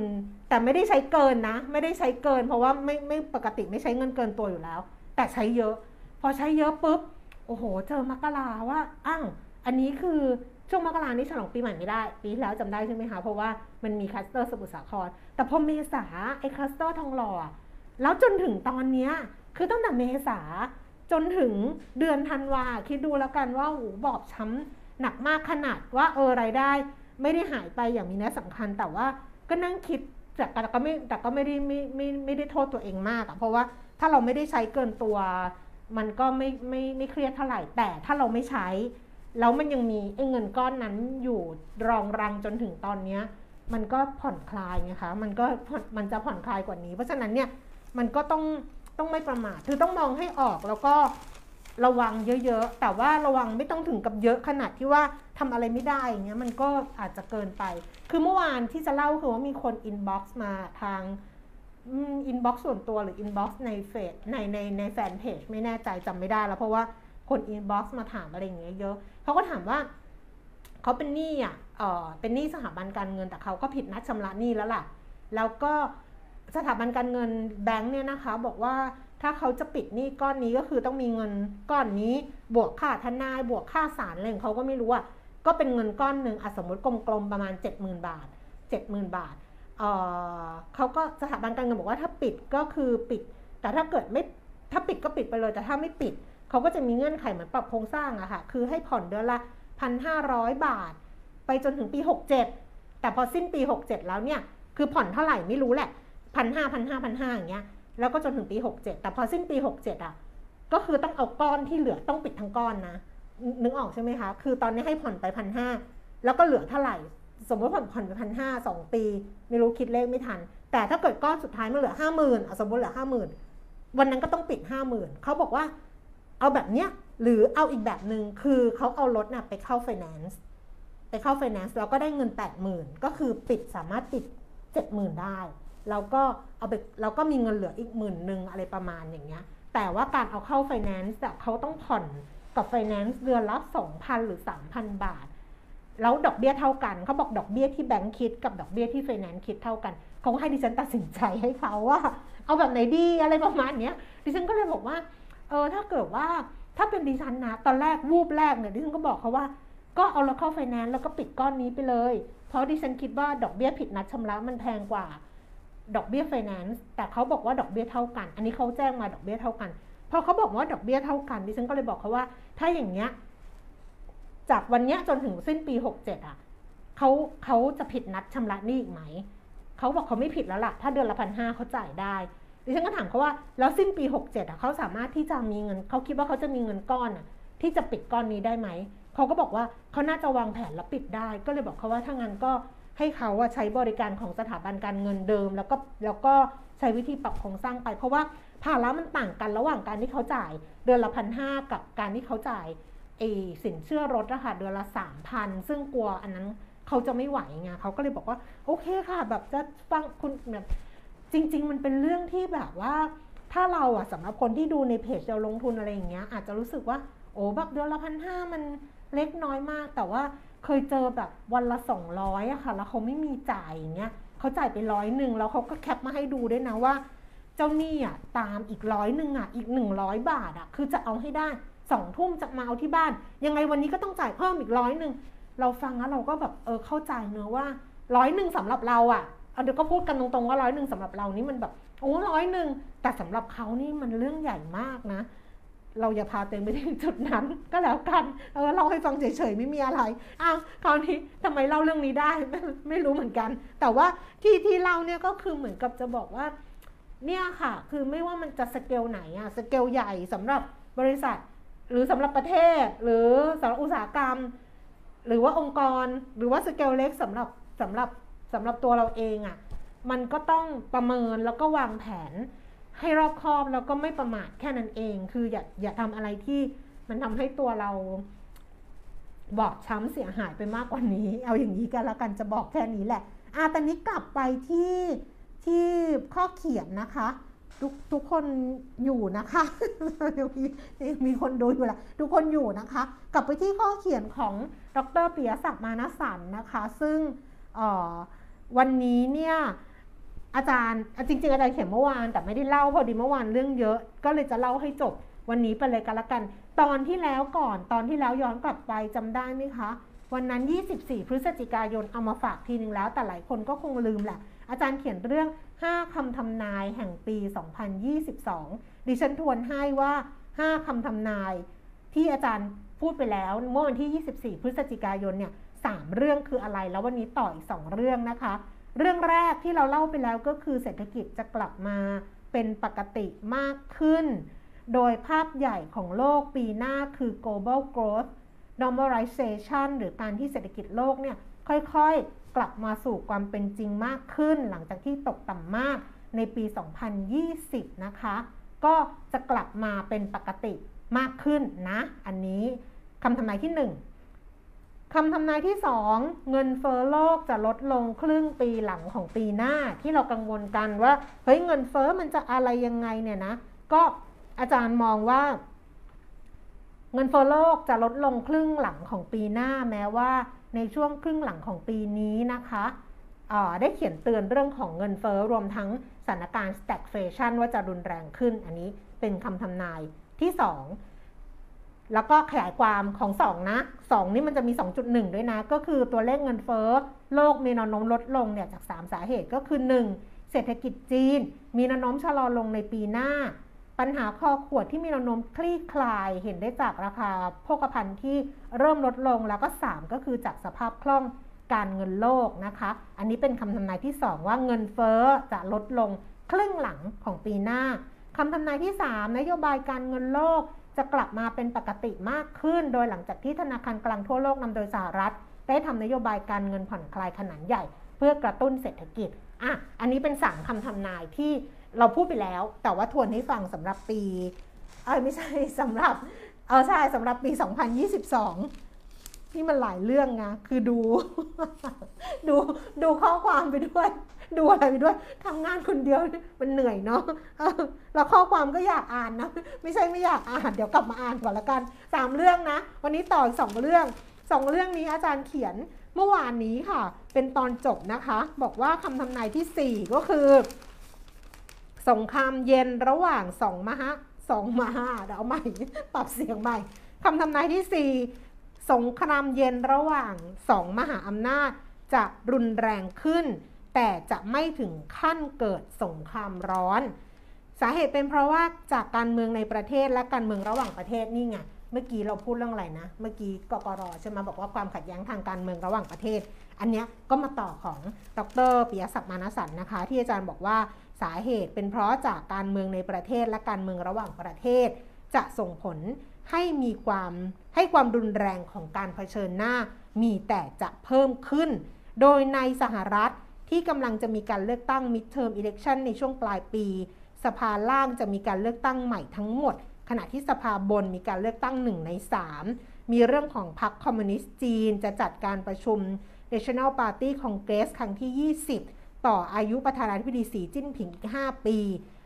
แต่ไม่ได้ใช้เกินนะ ไม่ได้ใช้เกิน เพราะว่าไม่ไม่ปกติไม่ใช้เงินเกินตัวอยู่แล้ว แต่ใช้เยอะ พอใช้เยอะปุ๊บโอ้โห เจอมกราว่าอ้าวอันนี้คือช่วงมกรานี้ฉลองปีใหม่ไม่ได้ ปีแล้วจำได้ใช่ไหมคะ เพราะว่ามันมีคลัสเตอร์สมุทรสาคร แต่พอเมษาไอ้คลัสเตอร์ทองหล่อ แล้วจนถึงตอนเนี้ยคือตั้งแต่เมษาจนถึงเดือนธันวาคิดดูแล้วกันว่าหูยบอบช้ำหนักมากขนาดว่าเออรายได้ ไม่ได้หายไปอย่างมีนัยสำคัญแต่ว่าก็นั่งคิด แต่ก็ไม่แต่ก็ไม่ได้ไม่ไม่ไม่ได้โทษตัวเองมากอะเพราะว่าถ้าเราไม่ได้ใช้เกินตัว มันก็ไม่ไม่ไม่เครียดเท่าไหร่ แต่ถ้าเราไม่ใช้ แล้วมันยังมีไอ้เงินก้อนนั้นอยู่รองรังจนถึงตอนเนี้ย มันก็ผ่อนคลายไงคะมันก็มันจะผ่อนคลายกว่านี้ เพราะฉะนั้นเนี่ยมันก็ต้องต้องไม่ประมาทคือต้องมองให้ออกแล้วก็ ระวังเยอะๆ แต่ว่าระวังไม่ต้องถึงกับเยอะขนาดที่ว่าทำอะไรไม่ได้อย่างเงี้ยมันก็อาจจะเกินไป คือเมื่อวานที่จะเล่าคือว่ามีคนอินบ็อกซ์มาทางอินบ็อกซ์ส่วนตัวหรืออินบ็อกซ์ในเฟซในในในแฟนเพจไม่แน่ใจจำไม่ได้แล้ว เพราะว่าคนอินบ็อกซ์มาถามอะไรอย่างเงี้ยเยอะเขาก็ถามว่าเขาเป็นหนี้อะเออเป็นหนี้สถาบันการเงินแต่เขาก็ผิดนัดชำระหนี้แล้วล่ะ แล้วก็สถาบันการเงินแบงค์เนี่ยนะคะ บอกว่า ถ้าเขาจะปิดหนี้ก้อนนี้ก็คือต้องมีเงินก้อนนี้ บวกค่าทนายบวกค่าศาลอะไรของเขาก็ไม่รู้อะก็เป็นเงินก้อนหนึ่งอสมมติกลมๆประมาณ 70,000 บาท 70,000 บาทเเขาก็สถาบันการเงินบอกว่าถ้าปิดก็คือปิด แต่ถ้าเกิดไม่ถ้าปิดก็ปิดไปเลย แต่ถ้าไม่ปิดเขาก็จะมีเงื่อนไขเหมือนปรับโครงสร้างอะค่ะคือให้ผ่อนเดือนละ 1,500 บาท ไปจนถึงปี 67 แต่พอสิ้นปี 67 แล้วเนี่ยคือผ่อนเท่าไหร่ไม่รู้แหละพันห้าพันห้าพันห้าอย่างเงี้ย แล้วก็จนถึงปี 67 แต่พอสิ้นปี 67 อะ ก็คือต้องเอาก้อนที่เหลือต้องปิดทั้งก้อนนะ นึกออกใช่ไหมคะ คือตอนนี้ให้ผ่อนไปพันห้าแล้วก็เหลือเท่าไหร่ สมมติผ่อนผ่อนไปพันห้าสองปี ไม่รู้คิดเลขไม่ทัน แต่ถ้าเกิดก้อนสุดท้ายมันเหลือห้าหมื่นสมมติเหลือห้าหมื่นวันนั้นก็ต้องปิดห้าหมื่นเขาบอกว่าเอาแบบเนี้ยหรือเอาอีกแบบหนึ่งคือเขาเอารถน่ะไปเข้าไฟแนนซ์ไปเข้าไฟแนนซ์แล้วก็ได้เงินแปดหมื่นก็คือปิดสามารถปิดเจ็ดหมื่นได้ เราก็เอาไปเราก็มีเงินเหลืออีกหมื่นหนึ่งอะไรประมาณอย่างเงี้ย แต่ว่าการเอาเข้าไฟแนนซ์เขาต้องผ่อนกับไฟแนนซ์เดือนละ2,000หรือ3,000บาท แล้วดอกเบี้ยเท่ากันเขาบอกดอกเบี้ยที่แบงค์คิดกับดอกเบี้ยที่ไฟแนนซ์คิดเท่ากันเขาก็ให้ดิฉันตัดสินใจให้เขาว่า เอาแบบไหนดีอะไรประมาณเนี้ยดิฉันก็เลยบอกว่าเออถ้าเกิดว่าถ้าเป็นดิฉันนะตอนแรกวูบแรกเนี่ยดิฉันก็บอกเขาว่าก็เอาแล้วเข้าไฟแนนซ์แล้วก็ปิดก้อนนี้ไปเลย เพราะดิฉันคิดว่าดอกเบี้ยผิดนัดชำระมันแพงกว่า ดอกเบี้ยไฟแนนซ์แต่เขาบอกว่าดอกเบี้ยเท่ากัน อันนี้เขาแจ้งมาดอกเบี้ยเท่ากันพอเขาบอกว่าดอกเบี้ยเท่ากันดิฉันก็เลยบอกเขาว่า ถ้าอย่างเงี้ยจากวันเนี้ยจนถึงสิ้นปีหกเจ็ดอะเขาเขาจะผิดนัดชำระหนี้อีกไหมเขาบอกเขาไม่ผิดแล้วล่ะ ถ้าเดือนละพันห้าเขาจ่ายได้ดิฉันก็ถามเขาว่าแล้วสิ้นปีหกเจ็ดอะเขาสามารถที่จะมีเงินเขาคิดว่าเขาจะมีเงินก้อนอะ ที่จะปิดก้อนนี้ได้ไหมเขาก็บอกว่าเขาน่าจะวางแผนแล้วปิดได้ ก็เลยบอกเขาว่าถ้างั้นก็ ให้เขาว่าใช้บริการของสถาบันการเงินเดิม แล้วก็แล้วก็ใช้วิธีปรับโครงสร้างไป เพราะว่าภาระมันต่างกันระหว่างการที่เขาจ่าย เดือนละพันห้ากับการที่เขาจ่ายไอ้สินเชื่อรถอะค่ะเดือนละสามพันซึ่งกลัวอันนั้นเขาจะไม่ไหวไงเขาก็เลยบอกว่าโอเคค่ะ แบบจะฟังคุณแบบจริง ๆ มันเป็นเรื่องที่แบบว่า ถ้าเราอะสำหรับคนที่ดูในเพจเราลงทุนอะไรอย่างเงี้ยอาจจะรู้สึกว่าโอ้แบบเดือนละพันห้ามันเล็กน้อยมาก แต่ว่า เคยเจอแบบวันละสองร้อยอะค่ะ แล้วเขาไม่มีจ่ายอย่างเงี้ยเขาจ่ายไปร้อยหนึ่งแล้วเขาก็แคปมาให้ดูด้วยนะว่า เจ้าหนี้อะตามอีกร้อยหนึ่งอะอีกหนึ่งร้อยบาทอะคือจะเอาให้ได้สองทุ่มจะมาเอาที่บ้าน ยังไงวันนี้ก็ต้องจ่ายเพิ่มอีกร้อยหนึ่งเราฟังแล้วเราก็แบบเออเข้าใจเนอะว่าร้อยหนึ่งสำหรับเราอะเอาเดี๋ยวก็พูดกันตรงๆว่าร้อยหนึ่งสำหรับเรานี่มันแบบโอ้ร้อยหนึ่งแต่สำหรับเขานี่มันเรื่องใหญ่มากนะ เราอย่าพาตัวเองไปถึงจุดนั้น ก็แล้วกันเออเราให้ฟังเฉยๆไม่มีอะไรอ้าวคราวนี้ทำไมเล่าเรื่องนี้ได้ไม่ไม่รู้เหมือนกัน แต่ว่าที่ที่เล่าเนี่ยก็คือเหมือนกับจะบอกว่า เนี่ยค่ะ คือไม่ว่ามันจะสเกลไหนอะสเกลใหญ่สำหรับบริษัท หรือสำหรับประเทศ หรือสำหรับอุตสาหกรรม หรือว่าองค์กร หรือว่าสเกลเล็กสำหรับสำหรับสำหรับตัวเราเองอะมันก็ต้องประเมินแล้วก็วางแผน ให้รอบคอบแล้วก็ไม่ประมาทแค่นั้นเอง คืออย่าอย่าทำอะไรที่มันทำให้ตัวเราบอบช้ำเสียหายไปมากกว่านี้ เอาอย่างนี้กันแล้วกันจะบอกแค่นี้แหละอะตอนนี้กลับไปที่ที่ข้อเขียนนะคะ ทุกทุกคนอยู่นะคะยังมียังมีคนดูอยู่แหละทุกคนอยู่นะคะ กลับไปที่ข้อเขียนของดรเปิยศักดิ์มานสันนะคะ ซึ่งวันนี้เนี่ย อาจารย์จริงๆอาจารย์เขียนเมื่อวานแต่ไม่ได้เล่าพอดีเมื่อวานเรื่องเยอะ ก็เลยจะเล่าให้จบวันนี้ไปเลยกันละกัน ตอนที่แล้วก่อนตอนที่แล้วย้อนกลับไปจำได้ไหมคะ วันนั้น 24 พฤศจิกายนเอามาฝากทีนึงแล้ว แต่หลายคนก็คงลืมแหละ อาจารย์เขียนเรื่อง 5คำทำนายแห่งปี 2022 ดิฉันทวนให้ว่า 5คำทำนาย ที่อาจารย์พูดไปแล้วเมื่อวันที่ 24 พฤศจิกายนเนี่ยสามเรื่องคืออะไรแล้ววันนี้ต่ออีก 2 เรื่องนะคะ เรื่องแรกที่เราเล่าไปแล้วก็คือเศรษฐกิจจะกลับมาเป็นปกติมากขึ้น โดยภาพใหญ่ของโลกปีหน้าคือ global growth normalization หรือการที่เศรษฐกิจโลกเนี่ยค่อยๆ กลับมาสู่ความเป็นจริงมากขึ้น หลังจากที่ตกต่ำมากในปี 2020 นะคะ ก็จะกลับมาเป็นปกติมากขึ้นนะ อันนี้คำทำนายที่ 1 คำทำนายที่ 2 เงินเฟ้อโลกจะลดลงครึ่งปีหลังของปีหน้าที่เรากังวลกันว่าเฮ้ยเงินเฟ้อมันจะอะไรยังไงเนี่ยนะ ก็อาจารย์มองว่า เงินเฟ้อโลกจะลดลงครึ่งหลังของปีหน้าแม้ว่า ในช่วงครึ่งหลังของปีนี้นะคะได้เขียนเตือนเรื่องของเงินเฟ้อรวมทั้งสถานการณ์ stagflation ว่าจะรุนแรงขึ้น อันนี้เป็นคำทำนายที่ 2 แล้วก็ขยายความของ 2 นะ 2 นี่มันจะมี 2.1 ด้วยนะ ก็คือตัวเลขเงินเฟ้อโลกมีแนวโน้มลดลงเนี่ยจาก 3 สาเหตุก็คือ 1. เศรษฐกิจจีน มีแนวโน้มชะลอลงในปีหน้า ปัญหาคอขวดที่มีแนวโน้มคลี่คลายเห็นได้จากราคาโภคภัณฑ์ที่เริ่มลดลงแล้วก็ 3 ก็คือจากสภาพคล่องการเงินโลกนะคะ อันนี้เป็นคำทำนายที่ 2 ว่าเงินเฟ้อจะลดลงครึ่งหลังของปีหน้าคำทำนายที่ 3 นโยบายการเงินโลก จะกลับมาเป็นปกติมากขึ้น โดยหลังจากที่ธนาคารกลางทั่วโลกนำโดยสหรัฐ ได้ทำนโยบายการเงินผ่อนคลายขนาดใหญ่ เพื่อกระตุ้นเศรษฐกิจอะอันนี้เป็นสามคำทำนายที่เราพูดไปแล้ว แต่ว่าทวนให้ฟังสำหรับปีเออไม่ใช่สำหรับเออใช่สำหรับปี 2022 นี่มันหลายเรื่องไงคือดู ดูดูข้อความไปด้วย ดูอะไรไปด้วยทำงานคนเดียวมันเหนื่อยเนาะแล้วข้อความก็อยากอ่านนะ ไม่ใช่ไม่อยากอ่าน เดี๋ยวกลับมาอ่านก่อนละกันสามเรื่องนะ วันนี้ต่อสองเรื่องสองเรื่องนี้อาจารย์เขียนเมื่อวานนี้ค่ะ เป็นตอนจบนะคะ บอกว่าคำทำนายที่ 4 ก็คือสงครามเย็นระหว่างสองมหาสองมหาเดี๋ยวเอาใหม่ ปรับเสียงใหม่คำทำนายที่ 4 สงครามเย็นระหว่างสองมหาอำนาจจะรุนแรงขึ้น แต่จะไม่ถึงขั้นเกิดสงครามร้อน สาเหตุเป็นเพราะว่าจากการเมืองในประเทศและการเมืองระหว่างประเทศนี่ไงเมื่อกี้เราพูดเรื่องอะไรนะ เมื่อกี้กกรใช่ไหมบอกว่าความขัดแย้งทางการเมืองระหว่างประเทศ อันนี้ก็มาต่อของดรปิยศักดิ์มานสันนะคะ ที่อาจารย์บอกว่าสาเหตุเป็นเพราะจากการเมืองในประเทศและการเมืองระหว่างประเทศ จะส่งผล ให้มีความให้ความรุนแรงของการเผชิญหน้า มีแต่จะเพิ่มขึ้น โดยในสหรัฐที่กำลังจะมีการเลือกตั้ง midterm election ในช่วงปลายปี สภาล่างจะมีการเลือกตั้งใหม่ทั้งหมด ขณะที่สภาบนมีการเลือกตั้งหนึ่งใน 3 มีเรื่องของพรรคคอมมิวนิสต์จีน จะจัดการประชุม National Party Congress ครั้งที่ 20 ต่ออายุประธานาธิบดีสีจิ้นผิงอีก 5 ปี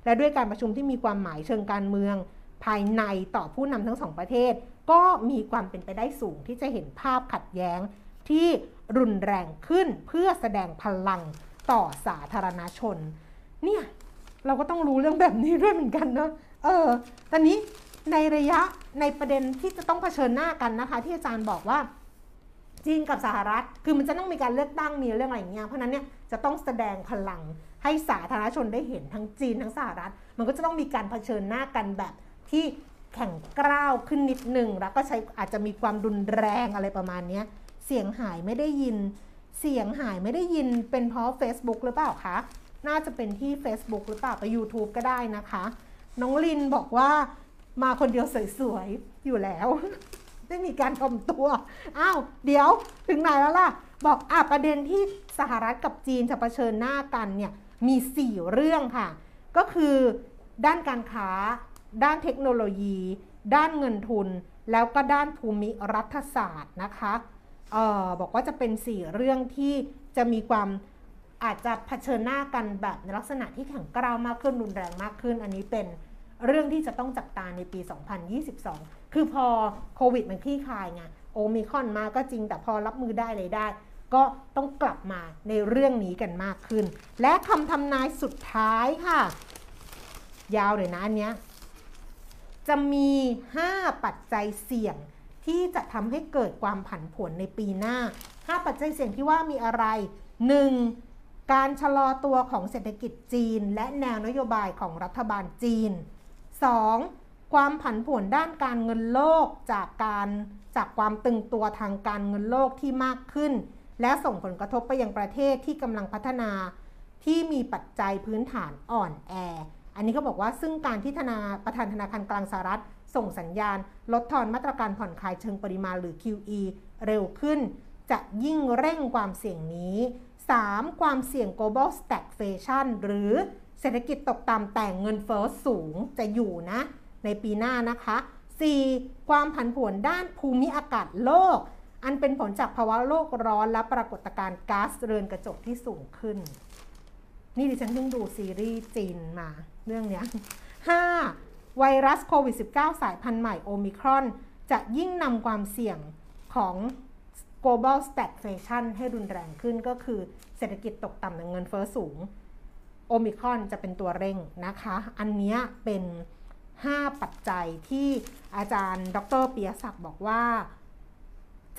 และด้วยการประชุมที่มีความหมายเชิงการเมือง ภายในต่อผู้นำทั้งสองประเทศ ก็มีความเป็นไปได้สูงที่จะเห็นภาพขัดแย้งที่รุนแรงขึ้นเพื่อแสดงพลังต่อสาธารณชน เนี่ย เราก็ต้องรู้เรื่องแบบนี้ด้วยเหมือนกันเนาะเออตอนนี้ในระยะในประเด็นที่จะต้องเผชิญหน้ากันนะคะ ที่อาจารย์บอกว่าจีนกับสหรัฐ คือมันจะต้องมีการเลือกตั้งมีเรื่องอะไรอย่างเงี้ยเพราะนั้นเนี่ยจะต้องแสดงพลังให้สาธารณชนได้เห็นทั้งจีนทั้งสหรัฐ มันก็จะต้องมีการเผชิญหน้ากันแบบ ที่แข่งกล้าวขึ้นนิดหนึ่งแล้วก็ใช้อาจจะมีความรุนแรงอะไรประมาณนี้เสียงหายไม่ได้ยิน เสียงหายไม่ได้ยินเป็นเพราะ Facebook หรือเปล่าคะน่าจะเป็นที่ Facebook หรือเปล่ากับ YouTube ก็ได้นะคะ น้องลินบอกว่ามาคนเดียวสวยๆ อยู่แล้วได้มีการทำตัวอ้าวเดี๋ยวถึงไหนแล้วล่ะ บอกอะประเด็นที่สหรัฐกับจีนจะะเผชิญหน้ากันเนี่ยมี 4 เรื่องค่ะ ก็คือด้านการค้า ด้านเทคโนโลยี ด้านเงินทุน แล้วก็ด้านภูมิรัฐศาสตร์นะคะออบอกว่าจะเป็น 4 เรื่องที่จะมีความอาจจะะเผชิญหน้ากันแบบในลักษณะที่แข็งกร้าวมากขึ้นรุนแรงมากขึ้น อันนี้เป็นเรื่องที่จะต้องจับตาในปี 2022 คือพอโควิดมันคลี่คลายไงโอมิคอนมาก็จริงแต่พอรับมือได้เลยได้ ก็ต้องกลับมาในเรื่องนี้กันมากขึ้น และคำทำนายสุดท้ายค่ะ ยาวเลยนะอันเนี้ย จะมี 5 ปัจจัยเสี่ยงที่จะทำให้เกิดความผันผวนในปีหน้า 5 ปัจจัยเสี่ยงที่ว่ามีอะไร 1. การชะลอตัวของเศรษฐกิจจีน และแนวนโยบายของรัฐบาลจีน 2. ความผันผวนด้านการเงินโลกจากการจากความตึงตัวทางการเงินโลกที่มากขึ้น และส่งผลกระทบไปยังประเทศที่กำลังพัฒนาที่มีปัจจัยพื้นฐานอ่อนแอ อันนี้เขาบอกว่าซึ่งการที่ธนาประธานธนาคารกลางสหรัฐ ส่งสัญญาณ ลดทอนมาตรการผ่อนคลายเชิงปริมาณหรือ QE เร็วขึ้น จะยิ่งเร่งความเสี่ยงนี้ 3. ความเสี่ยง global stagflation หรือเศรษฐกิจตกต่ำแต่เงินเฟ้อสูงจะอยู่นะ ในปีหน้านะคะ 4. ความผันผวนด้านภูมิอากาศโลก อันเป็นผลจากภาวะโลกร้อนและปรากฏการณ์ก๊าซเรือนกระจกที่สูงขึ้น นี่ดิฉันเพิ่งดูซีรีส์จีนมา เรื่องเนี้ย 5. ไวรัสโควิด -19 สายพันธุ์ใหม่โอมิครอน จะยิ่งนำความเสี่ยงของ global stagflation ให้รุนแรงขึ้นก็คือเศรษฐกิจตกต่ำแต่เงินเฟ้อสูง โอมิครอนจะเป็นตัวเร่งนะคะ อันนี้เป็น 5 ปัจจัยที่อาจารย์ ดรเปียศักดิ์บอกว่า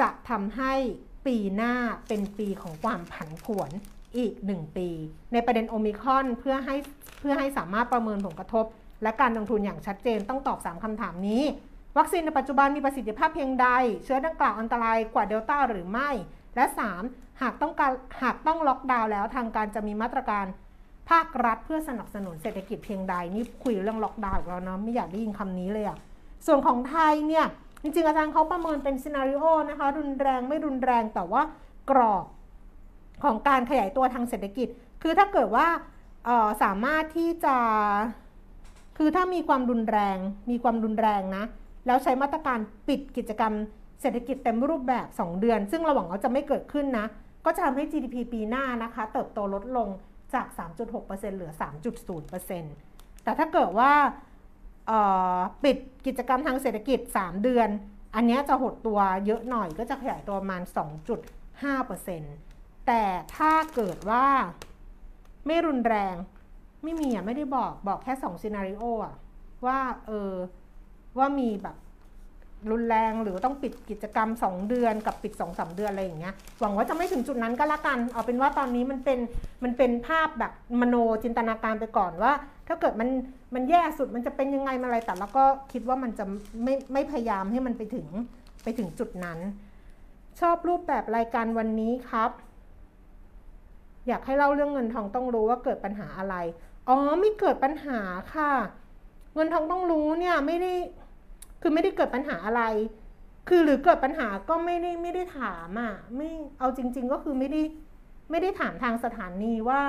จะทำให้ปีหน้าเป็นปีของความผันผวน อีก 1 ปี ในประเด็นโอมิคอนเพื่อให้เพื่อให้สามารถประเมินผลกระทบ และการลงทุนอย่างชัดเจนต้องตอบ 3คำถามนี้ วัคซีนในปัจจุบันมีประสิทธิภาพเพียงใด เชื้อดังกล่าวอันตรายกว่าเดลต้าหรือไม่ และ 3. หากต้องการหากต้องล็อกดาวน์แล้วทางการจะมีมาตรการภาครัฐเพื่อสนับสนุนเศรษฐกิจเพียงใดนี่คุยเรื่องล็อกดาวน์แล้วนะไม่อยากได้ยินคำนี้เลยอะส่วนของไทยเนี่ยจริงๆอาจารย์เขาประเมินเป็น scenario นะคะรุนแรงไม่รุนแรงแต่ว่ากรอบ ของการขยายตัวทางเศรษฐกิจ คือถ้าเกิดว่าสามารถที่จะ คือถ้ามีความรุนแรง มีความรุนแรงนะ แล้วใช้มาตรการปิดกิจกรรมเศรษฐกิจเต็มรูปแบบ 2 เดือน ซึ่งเราหวังว่าจะไม่เกิดขึ้นนะ ก็จะทำให้ GDP ปีหน้านะคะ เติบโตลดลงจาก 3.6%เหลือ 3.0%แต่ถ้าเกิดว่าปิดกิจกรรมทางเศรษฐกิจ 3 เดือน อันนี้จะหดตัวเยอะหน่อยก็จะขยายตัวประมาณ 2.5% แต่ถ้าเกิดว่าไม่รุนแรง ไม่มีอะไม่ได้บอกบอกแค่2 scenario อะว่าเออว่ามีแบบรุนแรงหรือต้องปิดกิจกรรม 2 เดือนกับปิด2อสเดือนอะไรอย่างเงี้ยหวังว่าจะไม่ถึงจุดนั้นก็แล้วกัน เอาเป็นว่าตอนนี้มันเป็นมันเป็นภาพแบบมโนจินตนาการไปก่อนว่า ถ้าเกิดมันมันแย่สุดมันจะเป็นยังไงมาอะไรแต่แล้วก็คิดว่ามันจะไม่ไม่พยายามให้มันไปถึงไปถึงจุดนั้น ชอบรูปแบบรายการวันนี้ครับ อยากให้เล่าเรื่องเงินทองต้องรู้ว่าเกิดปัญหาอะไร อ๋อไม่เกิดปัญหาค่ะ เงินทองต้องรู้เนี่ยไม่ได้ คือไม่ได้เกิดปัญหาอะไร คือหรือเกิดปัญหาก็ไม่ได้ไม่ได้ถามอะ ไม่เอาจริง ๆ ก็คือไม่ได้ไม่ได้ถามทางสถานีว่า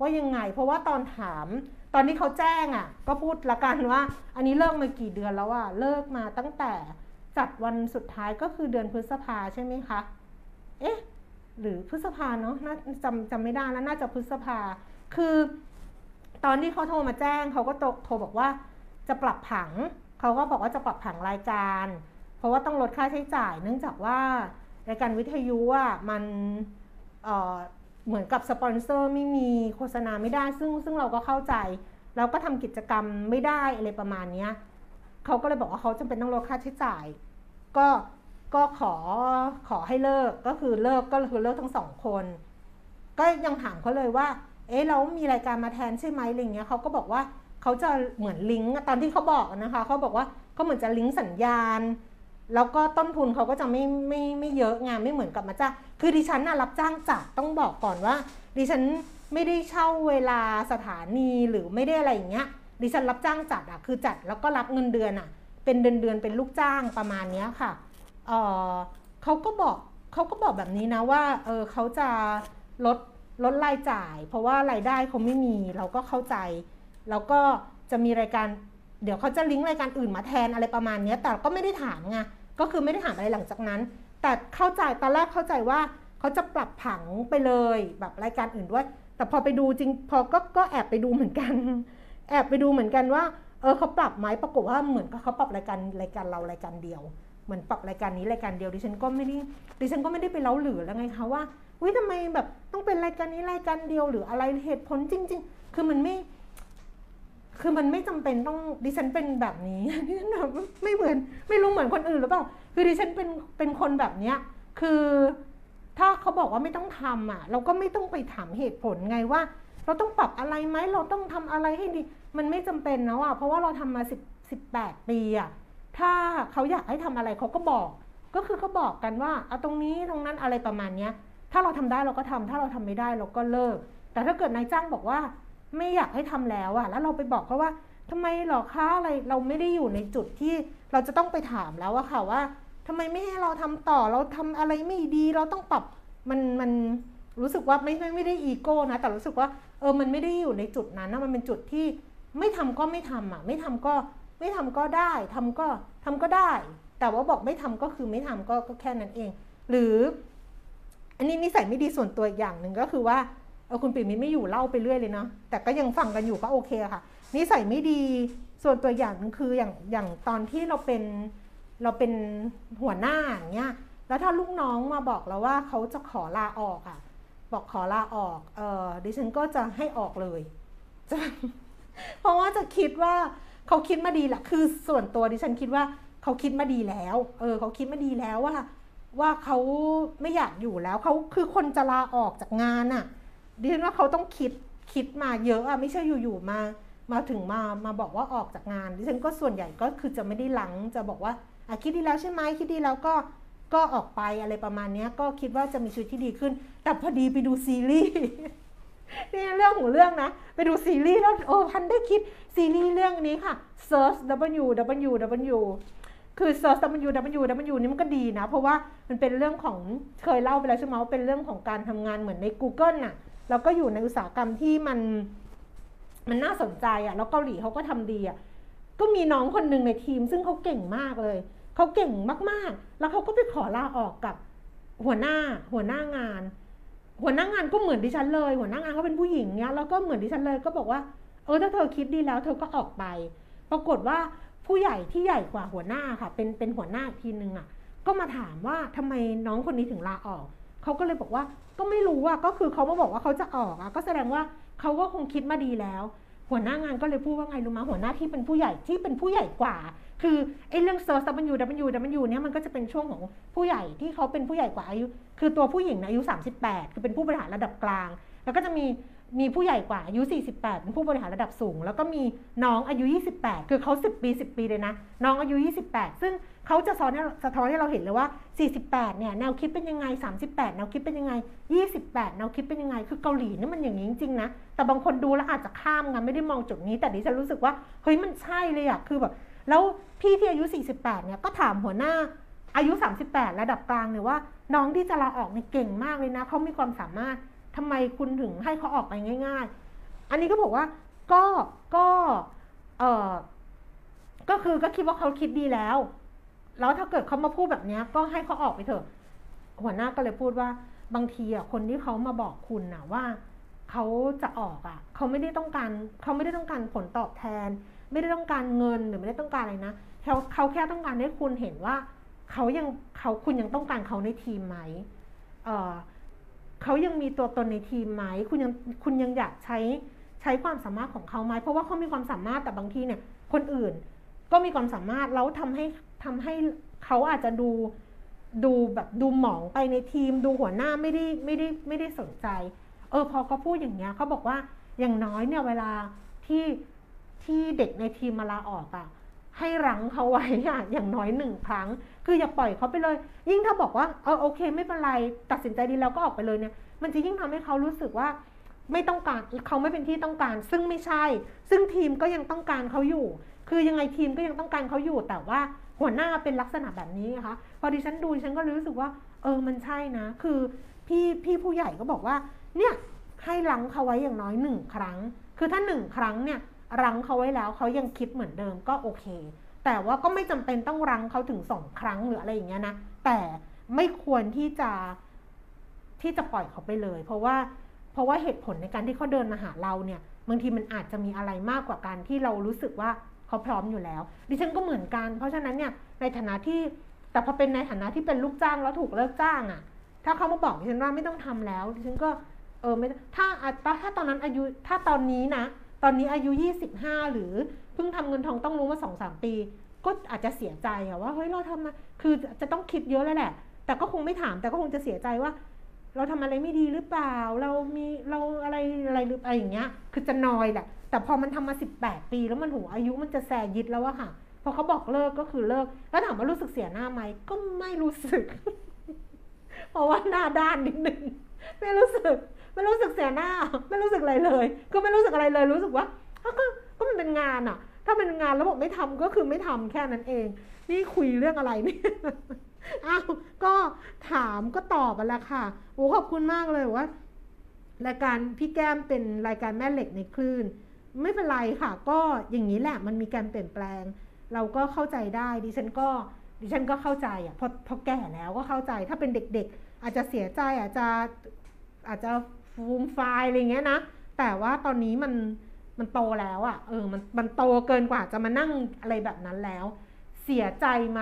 ว่ายังไง เพราะว่าตอนถาม ตอนที่เขาแจ้งอะ ก็พูดละกันว่า อันนี้เลิกมากี่เดือนแล้วอะเลิกมาตั้งแต่จัดวันสุดท้ายก็คือเดือนพฤษภาใช่ไหมคะ เอ๊ะ หรือพฤษภาเนาะน่าจำจำไม่ได้แล้วน่าจะพฤษภา คือ ตอนที่เขาโทรมาแจ้งเขาก็โทรบอกว่าจะปรับผัง เขาก็บอกว่าจะปรับผังรายการ เพราะว่าต้องลดค่าใช้จ่าย เนื่องจากว่ารายการวิทยุอะมันเเหมือนกับสปอนเซอร์ไม่มีโฆษณาไม่ได้ ซึ่งซึ่งเราก็เข้าใจ เราก็ทำกิจกรรมไม่ได้อะไรประมาณนี้เขาก็เลยบอกว่าเขาจำเป็นต้องลดค่าใช้จ่าย ก็ ก็ขอขอให้เลิกก็คือเลิกก็คือเลิกทั้งสองคน ก็ยังถามเขาเลยว่า เอ๊ะเรามีรายการมาแทนใช่ไหมอะไรเงี้ยเขาก็บอกว่าเขาจะเหมือนลิงก์ตอนที่เขาบอกนะคะเขาบอกว่าเขาเหมือนจะลิงก์สัญญาณ แล้วก็ต้นทุนเขาก็จะไม่ไม่ไม่เยอะงานไม่เหมือนกับมาจ้างคือดิฉันน่ะรับจ้างจัดต้องบอกก่อนว่า ดิฉันไม่ได้เช่าเวลาสถานีหรือไม่ได้อะไรอย่างเงี้ย ดิฉันรับจ้างจัดอะคือจัดแล้วก็รับเงินเดือนอะเป็นเดือนเดือนเป็นลูกจ้างประมาณเนี้ยค่ะ เขาก็บอกเขาก็บอกแบบนี้นะว่าเออเขาจะลดลดรายจ่าย เพราะว่ารายได้เขาไม่มีเราก็เข้าใจ แล้วก็จะมีรายการเดี๋ยวเขาจะลิงก์รายการอื่นมาแทนอะไรประมาณนี้แต่ก็ไม่ได้ถามไงก็คือไม่ได้ถามอะไรหลังจากนั้น แต่เข้าใจตอนแรกเข้าใจว่าเขาจะปรับผังไปเลยแบบรายการอื่นด้วย แต่พอไปดูจริงพอก็ก็แอบไปดูเหมือนกัน แอบไปดูเหมือนกันว่าเออเขาปรับไหมปรากฏว่าเหมือนกับเขาปรับรายการรายการเรารายการเดียว เหมือนปรับรายการนี้รายการเดียวดิฉันก็ไม่ได้ดิฉันก็ไม่ได้ไปเล้าหรือแล้วไงคะว่าวิทำไมแบบต้องเป็นรายการนี้รายการเดียวหรืออะไรเหตุผลจริง ๆ คือมันไม่ คือมันไม่จำเป็นต้องดิฉันเป็นแบบนี้ดิฉันแบบไม่เหมือนไม่รู้เหมือนคนอื่นหรือเปล่าคือดิฉันเป็นเป็นคนแบบเนี้ยคือถ้าเขาบอกว่าไม่ต้องทำอะ เราก็ไม่ต้องไปถามเหตุผลไงว่า เราต้องปรับอะไรไหมเราต้องทำอะไรให้ดี มันไม่จำเป็นนะอะเพราะว่าเราทำมาสิบสิบแปดปีอะ ถ้าเขาอยากให้ทำอะไรเขาก็บอก ก็คือเขาบอกกันว่าเอาตรงนี้ตรงนั้นอะไรประมาณเนี้ย ถ้าเราทำได้เราก็ทำถ้าเราทำไม่ได้เราก็เลิก แต่ถ้าเกิดนายจ้างบอกว่าไม่อยากให้ทำแล้วอะแล้วเราไปบอกเขาว่าทำไมหรอคะอะไรเราไม่ได้อยู่ในจุดที่เราจะต้องไปถามแล้วอะค่ะว่าทำไมไม่ให้เราทำต่อเราทำอะไรไม่ดีเราต้องปรับมันมันรู้สึกว่าไม่ไม่ไม่ได้อีโก้นะ แต่รู้สึกว่าเออมันไม่ได้อยู่ในจุดนั้นนะมันเป็นจุดที่ไม่ทำก็ไม่ทำอะ ไม่ทำก็ ไม่ทำก็ได้ทำก็ทำก็ได้ แต่ว่าบอกไม่ทำก็คือไม่ทำก็ก็แค่นั้นเอง หรือ อันนี้นิสัยไม่ดีส่วนตัวอย่างหนึ่งก็คือว่าเออคุณปิ่มมิตรไม่อยู่เล่าไปเรื่อยเลยเนาะแต่ก็ยังฟังกันอยู่ก็โอเคค่ะนิสัยไม่ดีส่วนตัวอย่างนึงคืออย่างอย่างตอนที่เราเป็นเราเป็นหัวหน้าอย่างเงี้ยแล้วถ้าลูกน้องมาบอกเราว่าเขาจะขอลาออกอะ บอกขอลาออกเออดิฉันก็จะให้ออกเลย เพราะว่าจะคิดว่า เขาคิดมาดีแหละคือส่วนตัวดิฉันคิดว่าเขาคิดมาดีแล้ว เออ เขาคิดมาดีแล้วว่า ว่าเขาไม่อยากอยู่แล้วเขาคือคนจะลาออกจากงานอะ่ะดิฉันว่าเขาต้องคิดคิดมาเยอะอะไม่ใช่อยู่ๆมา มาถึงมามาบอกว่าออกจากงานดิฉันก็ส่วนใหญ่ก็คือจะไม่ได้หลังจะบอกว่าอะคิดดีแล้วใช่ไหมคิดดีแล้วก็ก็ออกไปอะไรประมาณนี้ก็คิดว่าจะมีชีวิตที่ดีขึ้น แต่พอดีไปดูซีรีส์ นี่เรื่องของเรื่องนะ ไปดูซีรีส์แล้วโอ้พันได้คิดซีรีส์เรื่องนี้ค่ะ Search W W W คือ search W W W นี่มันก็ดีนะ เพราะว่ามันเป็นเรื่องของเคยเล่าไปแล้วใช่ไหมว่าเป็นเรื่องของการทำงานเหมือนใน Google น่ะแล้วก็อยู่ในอุตสาหกรรมที่มันมันน่าสนใจอะ แล้วเกาหลีเขาก็ทำดีอะ ก็มีน้องคนหนึ่งในทีม ซึ่งเขาเก่งมากเลยเขาเก่งมากๆ แล้วเขาก็ไปขอลาออกกับหัวหน้าหัวหน้างาน หัวหน้างานก็เหมือนดิฉันเลย หัวหน้างานเขาเป็นผู้หญิงเนี้ยแล้วก็เหมือนดิฉันเลยก็บอกว่า เออถ้าเธอคิดดีแล้ว เธอก็ออกไป ปรากฏว่าผู้ใหญ่ที่ใหญ่กว่าหัวหน้าค่ะ เป็นเป็นหัวหน้าทีนึงอะ ก็มาถามว่าทำไมน้องคนนี้ถึงลาออกเขาก็เลยบอกว่าก็ไม่รู้อะก็คือเขามาบอกว่าเขาจะออกอะก็แสดงว่าเขาก็คงคิดมาดีแล้ว หัวหน้างานก็เลยพูดว่าไงรู้ไหหัวหน้าที่เป็นผู้ใหญ่ที่เป็นผู้ใหญ่กว่า คือไอ้เรื่องเซอร์สบันยูดับยูดับยูเนี่ยมันก็จะเป็นช่วงของผู้ใหญ่ที่เขาเป็นผู้ใหญ่กว่าอายุ คือตัวผู้หญิงนะอายุ 38 คือเป็นผู้บริหารระดับกลาง แล้วก็จะมีมีผู้ใหญ่กว่าอายุ 48 เป็นผู้บริหารระดับสูง แล้วก็มีน้องอายุ 28 คือเขา 10 ปี 10 ปีเลยนะ น้องอายุ 28 ซึ่งเขาจะสอนสะท้อนให้เราเห็นเลยว่า 48 เนี่ยแนวคิดเป็นยังไง 38 แนวคิดเป็นยังไง 28 แนวคิดเป็นยังไง คือเกาหลีนี่มันอย่างนี้จริงๆนะ แต่บางคนดูแล้วอาจจะข้ามไงไม่ได้มองจุดนี้ แต่ดิฉันรู้สึกว่าเฮ้ยมันใช่เลยอะคือแบบ แล้วพี่ที่อายุ 48 เนี่ยก็ถามหัวหน้าอายุ 38 ระดับกลางเนี่ยว่า น้องที่จะลาออกเนี่ยเก่งมากเลยนะเขามีความสามารถทำไมคุณถึงให้เขาออกไปง่าย ๆ อันนี้ก็บอกว่าก็ก็เออก็คือก็คิดว่าเขาคิดดีแล้ว แล้วถ้าเกิดเขามาพูดแบบนี้ก็ให้เขาออกไปเถอะ หัวหน้าก็เลยพูดว่าบางทีอะคนที่เขามาบอกคุณนะว่าเขาจะออกอะเขาไม่ได้ต้องการเขาไม่ได้ต้องการผลตอบแทน ไม่ได้ต้องการเงินหรือไม่ได้ต้องการอะไรนะเขาเขาแค่ต้องการให้คุณเห็นว่าเขายังเขาคุณยังต้องการเขาในทีมไหมเออเขายังมีตัวตนในทีมไหมคุณยังคุณยังอยากใช้ใช้ความสามารถของเขาไหมเพราะว่าเขามีความสามารถแต่บางทีเนี่ย คนอื่นก็มีความสามารถแล้วทำให้ทำให้เขาอาจจะดูดูแบบดูหมองไปในทีม ดูหัวหน้าไม่ได้ไม่ได้ไม่ได้สนใจ เออพอเขาพูดอย่างเงี้ยเขาบอกว่าอย่างน้อยเนี่ยเวลาที่ ที่เด็กในทีมมาลาออกอะให้รั้งเขาไว้อะอย่างน้อยหนึ่งครั้ง คืออย่าปล่อยเขาไปเลย ยิ่งถ้าบอกว่าเออโอเค ไม่เป็นไรตัดสินใจดีแล้วก็ออกไปเลยเนี่ย มันจะยิ่งทำให้เขารู้สึกว่าไม่ต้องการเขาไม่เป็นที่ต้องการ ซึ่งไม่ใช่ ซึ่งทีมก็ยังต้องการเขาอยู่ คือยังไงทีมก็ยังต้องการเขาอยู่ แต่ว่าหัวหน้าเป็นลักษณะแบบนี้นะคะพอดิฉันดูฉันก็รู้สึกว่า เออมันใช่นะ คือพี่พี่ผู้ใหญ่ก็บอกว่า เนี่ยให้รั้งเขาไว้อย่างน้อยหนึ่งครั้ง คือถ้าหนึ่งครั้งเนี่ย รั้งเขาไว้แล้วเขายังคิดเหมือนเดิมก็โอเค แต่ว่าก็ไม่จำเป็นต้องรั้งเขาถึงสองครั้งหรืออะไรอย่างเงี้ยนะแต่ไม่ควรที่จะที่จะปล่อยเขาไปเลย เพราะว่าเพราะว่าเหตุผลในการที่เขาเดินมาหาเราเนี่ยบางทีมันอาจจะมีอะไรมากกว่าการที่เรารู้สึกว่าเขาพร้อมอยู่แล้ว ดิฉันก็เหมือนกัน เพราะฉะนั้นเนี่ยในฐานะที่แต่พอเป็นในฐานะที่เป็นลูกจ้างแล้วถูกเลิกจ้างอะ่ะ ถ้าเขามาบอกดิฉันว่าไม่ต้องทำแล้วดิฉันก็เออไม่ถ้าถ้าตอนนั้นอายุถ้าตอนนี้นะ ตอนนี้อายุ 25 หรือเพิ่งทำเงินทองต้องรู้มาสองสามปี ก็อาจจะเสียใจอะว่าเฮ้ยเราทำมาคือจะต้องคิดเยอะเลยแหละ แต่ก็คงไม่ถามแต่ก็คงจะเสียใจว่า เราทำอะไรไม่ดีหรือเปล่า เรามีเราอะไรอะไรหรืออะไรอย่างเงี้ย คือจะนอยแหละ แต่พอมันทำมา 18 ปีแล้วมันหูอายุมันจะแซยิดแล้วอะค่ะพอเขาบอกเลิกก็คือเลิก แล้วถามว่ารู้สึกเสียหน้าไหมก็ไม่รู้สึก เพราะว่าหน้าด้านนิดนึงไม่รู้สึก ไม่รู้สึกเสียหน้า ไม่รู้สึกอะไรเลย ก็ไม่รู้สึกอะไรเลย รู้สึกว่าก็ก็มันเป็นงานอะถ้าเป็นงานแล้วบอกไม่ทำก็คือไม่ทำแค่นั้นเอง นี่คุยเรื่องอะไรเนี่ยอ้าวก็ถามก็ตอบไปแล้วค่ะโอ้ขอบคุณมากเลยว่ารายการพี่แก้มเป็นรายการแม่เหล็กในคลื่น ไม่เป็นไรค่ะ ก็อย่างนี้แหละมันมีการเปลี่ยนแปลง เราก็เข้าใจได้ดิฉันก็ดิฉันก็เข้าใจอะพอพอแก่แล้วก็เข้าใจถ้าเป็นเด็กๆ อาจจะเสียใจอาจจะอาจจะ ฟูมไฟอะไรเงี้ยนะ แต่ว่าตอนนี้มันมันโตแล้วอะ่ะเออมันมันโตเกินกว่าจะมานั่งอะไรแบบนั้นแล้ว เสียใจไหม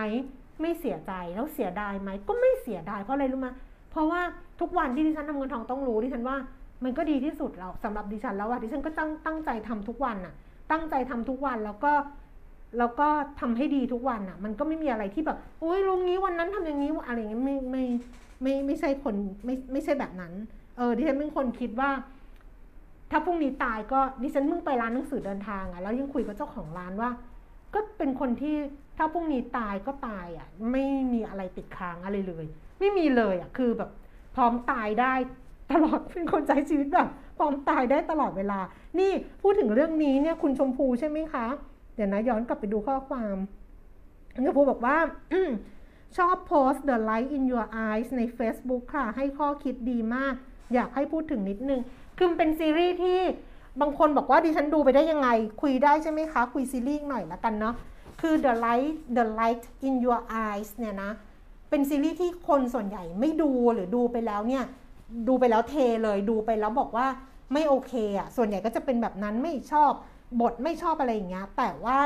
ไม่เสียใจแล้วเสียดายไหมก็ไม่เสียดายเพราะอะไรรู้ไหมเพราะว่าทุกวันที่ดิฉันทำเงินทองต้องรู้ดิฉันว่า มันก็ดีที่สุดแล้วสำหรับดิฉันแล้วอะดิฉันก็ตั้งตั้งใจทำทุกวันอะตั้งใจทำทุกวันแล้วก็แล้วก็ทำให้ดีทุกวันอะมันก็ไม่มีอะไรที่แบบโอ้ยลุงนี้วันนั้นทำอย่างนี้อะไรเงี้ยไม่ไม่ไม่ไม่ใช่คนไม่ไม่ใช่แบบนั้น เออดิฉันเป็นคนคิดว่า ถ้าพรุ่งนี้ตายก็ดิฉันเพิ่งไปร้านหนังสือเดินทางอะแล้วยังคุยกับเจ้าของร้านว่า ก็เป็นคนที่ถ้าพรุ่งนี้ตายก็ตายอะ ไม่มีอะไรติดค้างอะไรเลย ไม่มีเลยอะ คือแบบพร้อมตายได้ตลอดเป็นคนใช้ชีวิตแบบพร้อมตายได้ตลอดเวลา นี่พูดถึงเรื่องนี้เนี่ยคุณชมพูใช่ไหมคะ เดี๋ยวนะย้อนกลับไปดูข้อความชมพูบอกว่าชอบโพส the light in your eyes ใน Facebook ค่ะ ให้ข้อคิดดีมาก อยากให้พูดถึงนิดนึง คือเป็นซีรีส์ที่บางคนบอกว่าดิฉันดูไปได้ยังไง คุยได้ใช่ไหมคะ คุยซีรีส์หน่อยละกันเนาะ คือ The Light The Light in Your Eyes เนี่ยนะ เป็นซีรีส์ที่คนส่วนใหญ่ไม่ดูหรือดูไปแล้วเนี่ย ดูไปแล้วเทเลยดูไปแล้วบอกว่าไม่โอเคอะ่ะ ส่วนใหญ่ก็จะเป็นแบบนั้นไม่ชอบบทไม่ชอบอะไรอย่างเงี้ย แต่ว่า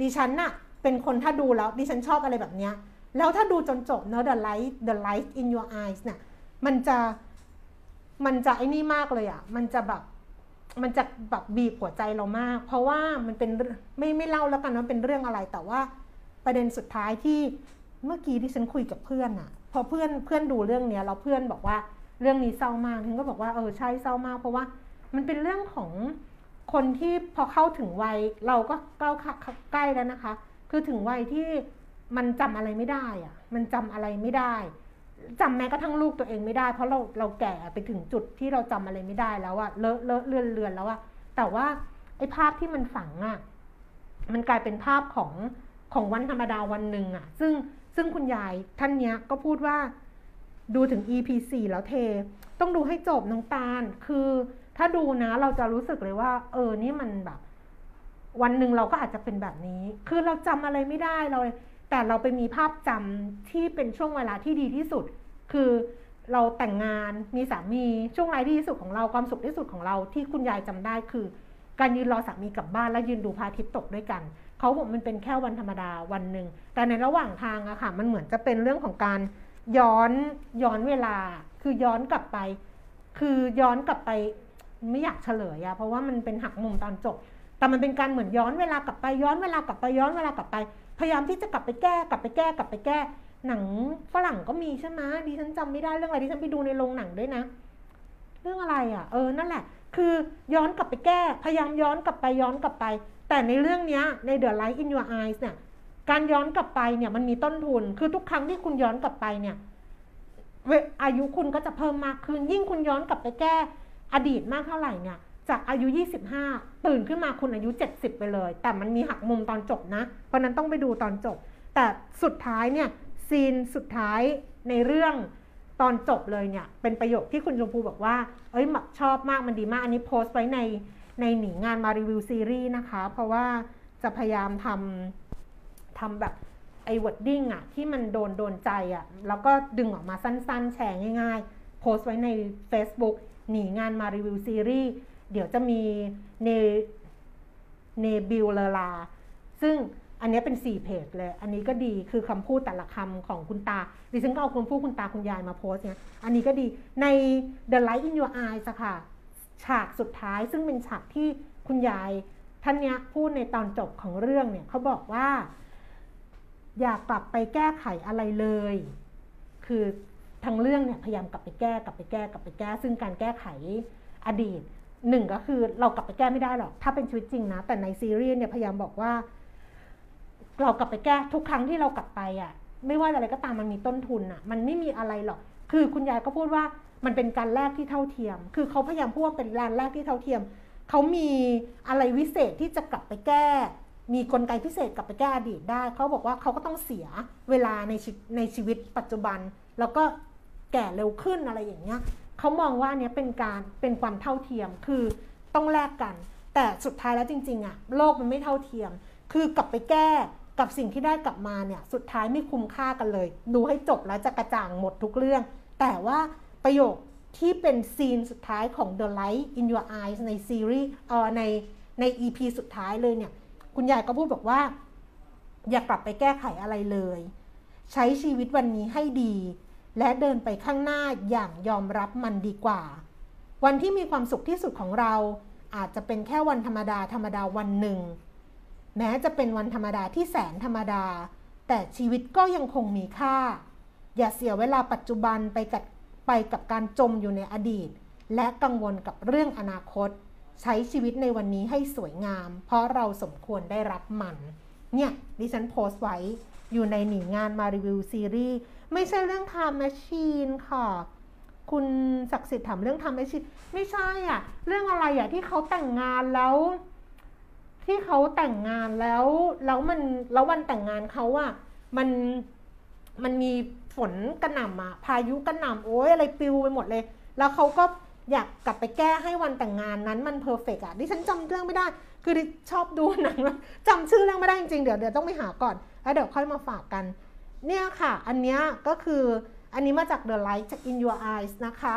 ดิฉันน่ะเป็นคนถ้าดูแล้วดิฉันชอบอะไรแบบเนี้ย แล้วถ้าดูจนจบเนอะ The Light The Light in Your Eyes เนี่ย มันจะ มันจะไอ้นี่มากเลยอะ่ะ มันจะแบบมันจะแบบบีบหัวใจเรามาก เพราะว่ามันเป็นไม่ไม่เล่าแล้วกันว่าเป็นเรื่องอะไร แต่ว่าประเด็นสุดท้ายที่เมื่อกี้ที่ฉันคุยกับเพื่อนอะพอเพื่อนเพื่อนดูเรื่องเนี้ยแล้วเพื่อนบอกว่าเรื่องนี้เศร้ามากฉันก็บอกว่าเออใช่เศร้ามาก เพราะว่ามันเป็นเรื่องของคนที่พอเข้าถึงวัยเราก็ก้าใกล้แล้วนะคะ คือถึงวัยที่มันจำอะไรไม่ได้อะมันจำอะไรไม่ได้ จำแม้กระทั่งลูกตัวเองไม่ได้ เพราะเราเราแก่ไปถึงจุดที่เราจำอะไรไม่ได้แล้วอะเลอะเลอะเลือนเลือนแล้วอะแต่ว่าไอ้ภาพที่มันฝังอะมันกลายเป็นภาพของของวันธรรมดาวันหนึ่งอะซึ่งซึ่งคุณยายท่านเนี้ยก็พูดว่าดูถึง EP 4แล้วเท ต้องดูให้จบน้องตาล คือถ้าดูนะเราจะรู้สึกเลยว่า เออนี่มันแบบ วันหนึ่งเราก็อาจจะเป็นแบบนี้ คือเราจำอะไรไม่ได้เรา แต่เราไปมีภาพจำที่เป็นช่วงเวลาที่ดีที่สุด คือเราแต่งงานมีสามีช่วงเวลาที่ดีที่สุดของเราความสุขที่สุดของเราที่คุณยายจำได้คือ การยืนรอสามีกลับบ้านแล้วยืนดูพระอาทิตย์ตกด้วยกันเขาบอกมันเป็นแค่วันธรรมดาวันหนึ่งแต่ในระหว่างทางอะค่ะ มันเหมือนจะเป็นเรื่องของการย้อนย้อนเวลา คือย้อนกลับไป คือย้อนกลับไปไม่อยากเฉลยอะเพราะว่ามันเป็นหักมุมตอนจบ แต่มันเป็นการเหมือนย้อนเวลากลับไปย้อนเวลากลับไปย้อนเวลากลับไป พยายามที่จะกลับไปแก้กลับไปแก้กลับไปแก้ หนังฝรั่งก็มีใช่ไหมดิฉันจำไม่ได้เรื่องอะไรดิฉันไปดูในโรงหนังด้วยนะ เรื่องอะไรอะ เออนั่นแหละ คือย้อนกลับไปแก้ พยายามย้อนกลับไปย้อนกลับไป แต่ในเรื่องนี้ใน The Light in Your Eyes เนี่ยการย้อนกลับไปเนี่ยมันมีต้นทุน คือทุกครั้งที่คุณย้อนกลับไปเนี่ยอายุคุณก็จะเพิ่มมากขึ้นยิ่งคุณย้อนกลับไปแก้อดีตมากเท่าไหร่เนี่ย จากอายุ 25 ตื่นขึ้นมาคุณอายุ 70 ไปเลย แต่มันมีหักมุมตอนจบนะ เพราะนั้นต้องไปดูตอนจบ แต่สุดท้ายเนี่ยซีนสุดท้ายในเรื่องตอนจบเลยเนี่ยเป็นประโยคที่คุณชมพูบอกว่า เอ้ยหมักชอบมากมันดีมาก อันนี้โพสต์ไว้ในในหนีงานมารีวิวซีรีส์นะคะ เพราะว่าจะพยายามทำทำแบบไอ้วอดดิ้งอะที่มันโดนโดนใจอะแล้วก็ดึงออกมาสั้นๆ แชร์ง่ายๆ โพสต์ไว้ใน Facebook หนีงานมารีวิวซีรีส์ เดี๋ยวจะมีเนเนบิลเลลา ซึ่งอันนี้เป็น 4 เพจเลย อันนี้ก็ดีคือคำพูดแต่ละคำของคุณตา ดิฉันก็เอาคำพูดคุณตาคุณยายมาโพสเนี่ย อันนี้ก็ดี ใน The Light in Your Eyes ค่ะ ฉากสุดท้ายซึ่งเป็นฉากที่คุณยายท่านเนี้ยพูดในตอนจบของเรื่องเนี่ยเขาบอกว่า อยากกลับไปแก้ไขอะไรเลย คือทั้งเรื่องเนี่ยพยายามกลับไปแก้กลับไปแก้กลับไปแก้ ซึ่งการแก้ไขอดีต หนึ่งก็คือเรากลับไปแก้ไม่ได้หรอก ถ้าเป็นชีวิตจริงนะ แต่ในซีรีส์เนี่ยพยายามบอกว่า เรากลับไปแก้ทุกครั้งที่เรากลับไปอะ ไม่ว่าอะไรก็ตามมันมีต้นทุนอะ มันไม่มีอะไรหรอก คือคุณยายก็พูดว่ามันเป็นการแลกที่เท่าเทียม คือเขาพยายามพูดว่าเป็นการแลกที่เท่าเทียม เขามีอะไรวิเศษที่จะกลับไปแก้ มีกลไกพิเศษกลับไปแก้อดีตได้ เขาบอกว่าเขาก็ต้องเสียเวลาในในชีวิตปัจจุบัน แล้วก็แก่เร็วขึ้นอะไรอย่างเงี้ย เขามองว่าเนี้ยเป็นการเป็นความเท่าเทียมคือต้องแลกกัน แต่สุดท้ายแล้วจริง ๆอะโลกมันไม่เท่าเทียม คือกลับไปแก้กับสิ่งที่ได้กลับมาเนี่ยสุดท้ายไม่คุ้มค่ากันเลย ดูให้จบแล้วจะกระจ่างหมดทุกเรื่อง แต่ว่าประโยคที่เป็นซีนสุดท้ายของ The Light in Your Eyes ในซีรีส์เออในใน EP สุดท้ายเลยเนี่ย คุณยายก็พูดบอกว่า อย่ากลับไปแก้ไขอะไรเลย ใช้ชีวิตวันนี้ให้ดี และเดินไปข้างหน้าอย่างยอมรับมันดีกว่า วันที่มีความสุขที่สุดของเรา อาจจะเป็นแค่วันธรรมดาธรรมดาวันหนึ่ง แม้จะเป็นวันธรรมดาที่แสนธรรมดา แต่ชีวิตก็ยังคงมีค่า อย่าเสียเวลาปัจจุบันไปกับไปกับการจมอยู่ในอดีต และกังวลกับเรื่องอนาคต ใช้ชีวิตในวันนี้ให้สวยงาม เพราะเราสมควรได้รับมัน เนี่ยดิฉันโพสต์ไว้อยู่ในหนีงานมารีวิวซีรีส์ ไม่ใช่เรื่อง time machine ค่ะ คุณศักดิ์สิทธิ์ถามเรื่อง time machine ไม่ใช่อะ เรื่องอะไรอะที่เขาแต่งงานแล้ว ที่เขาแต่งงานแล้วแล้วมันแล้ววันแต่งงานเขาอะมันมันมีฝนกระหน่ำอะพายุกระหน่ำโอ้ยอะไรปิวไปหมดเลย แล้วเขาก็อยากกลับไปแก้ให้วันแต่งงานนั้นมัน perfect อะดิฉันจำเรื่องไม่ได้ คือดิชอบดูหนังแล้วจำชื่อเรื่องไม่ได้จริงๆ เดี๋ยวเดี๋ยวต้องไปหาก่อน แล้วเดี๋ยวค่อยมาฝากกัน เนี่ยค่ะ อันนี้ก็คืออันนี้มาจาก The Light จาก In Your Eyes นะคะ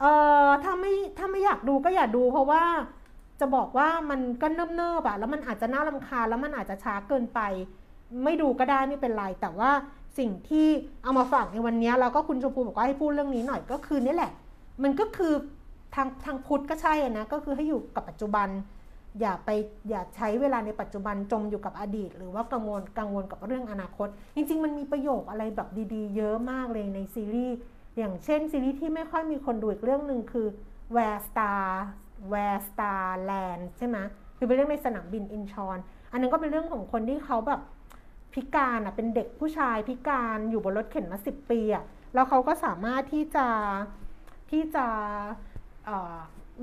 เอ่อถ้าไม่ถ้าไม่อยากดูก็อย่าดูเพราะว่าจะบอกว่ามันก็เนิบๆอะแล้วมันอาจจะน่ารำคาญแล้วมันอาจจะช้าเกินไป ไม่ดูก็ได้ไม่เป็นไร แต่ว่าสิ่งที่เอามาฝากในวันนี้แล้วก็คุณชมพูบอกว่าให้พูดเรื่องนี้หน่อยก็คือนี่แหละ มันก็คือทางทางพุทธก็ใช่นะก็คือให้อยู่กับปัจจุบัน อย่าไปอย่าใช้เวลาในปัจจุบันจมอยู่กับอดีต หรือว่ากังวลกังวลกับเรื่องอนาคต จริง ๆ มันมีประโยคอะไรแบบดีๆ เยอะมากเลยในซีรีส์อย่างเช่นซีรีส์ที่ไม่ค่อยมีคนดูอีกเรื่องหนึ่งคือ Where Star Where Star Land ใช่ไหมคือเป็นเรื่องในสนามบินอินชอนอันนั้นก็เป็นเรื่องของคนที่เขาแบบพิการอะเป็นเด็กผู้ชายพิการอยู่บนรถเข็นมาสิบปีอะแล้วเขาก็สามารถที่จะที่จะ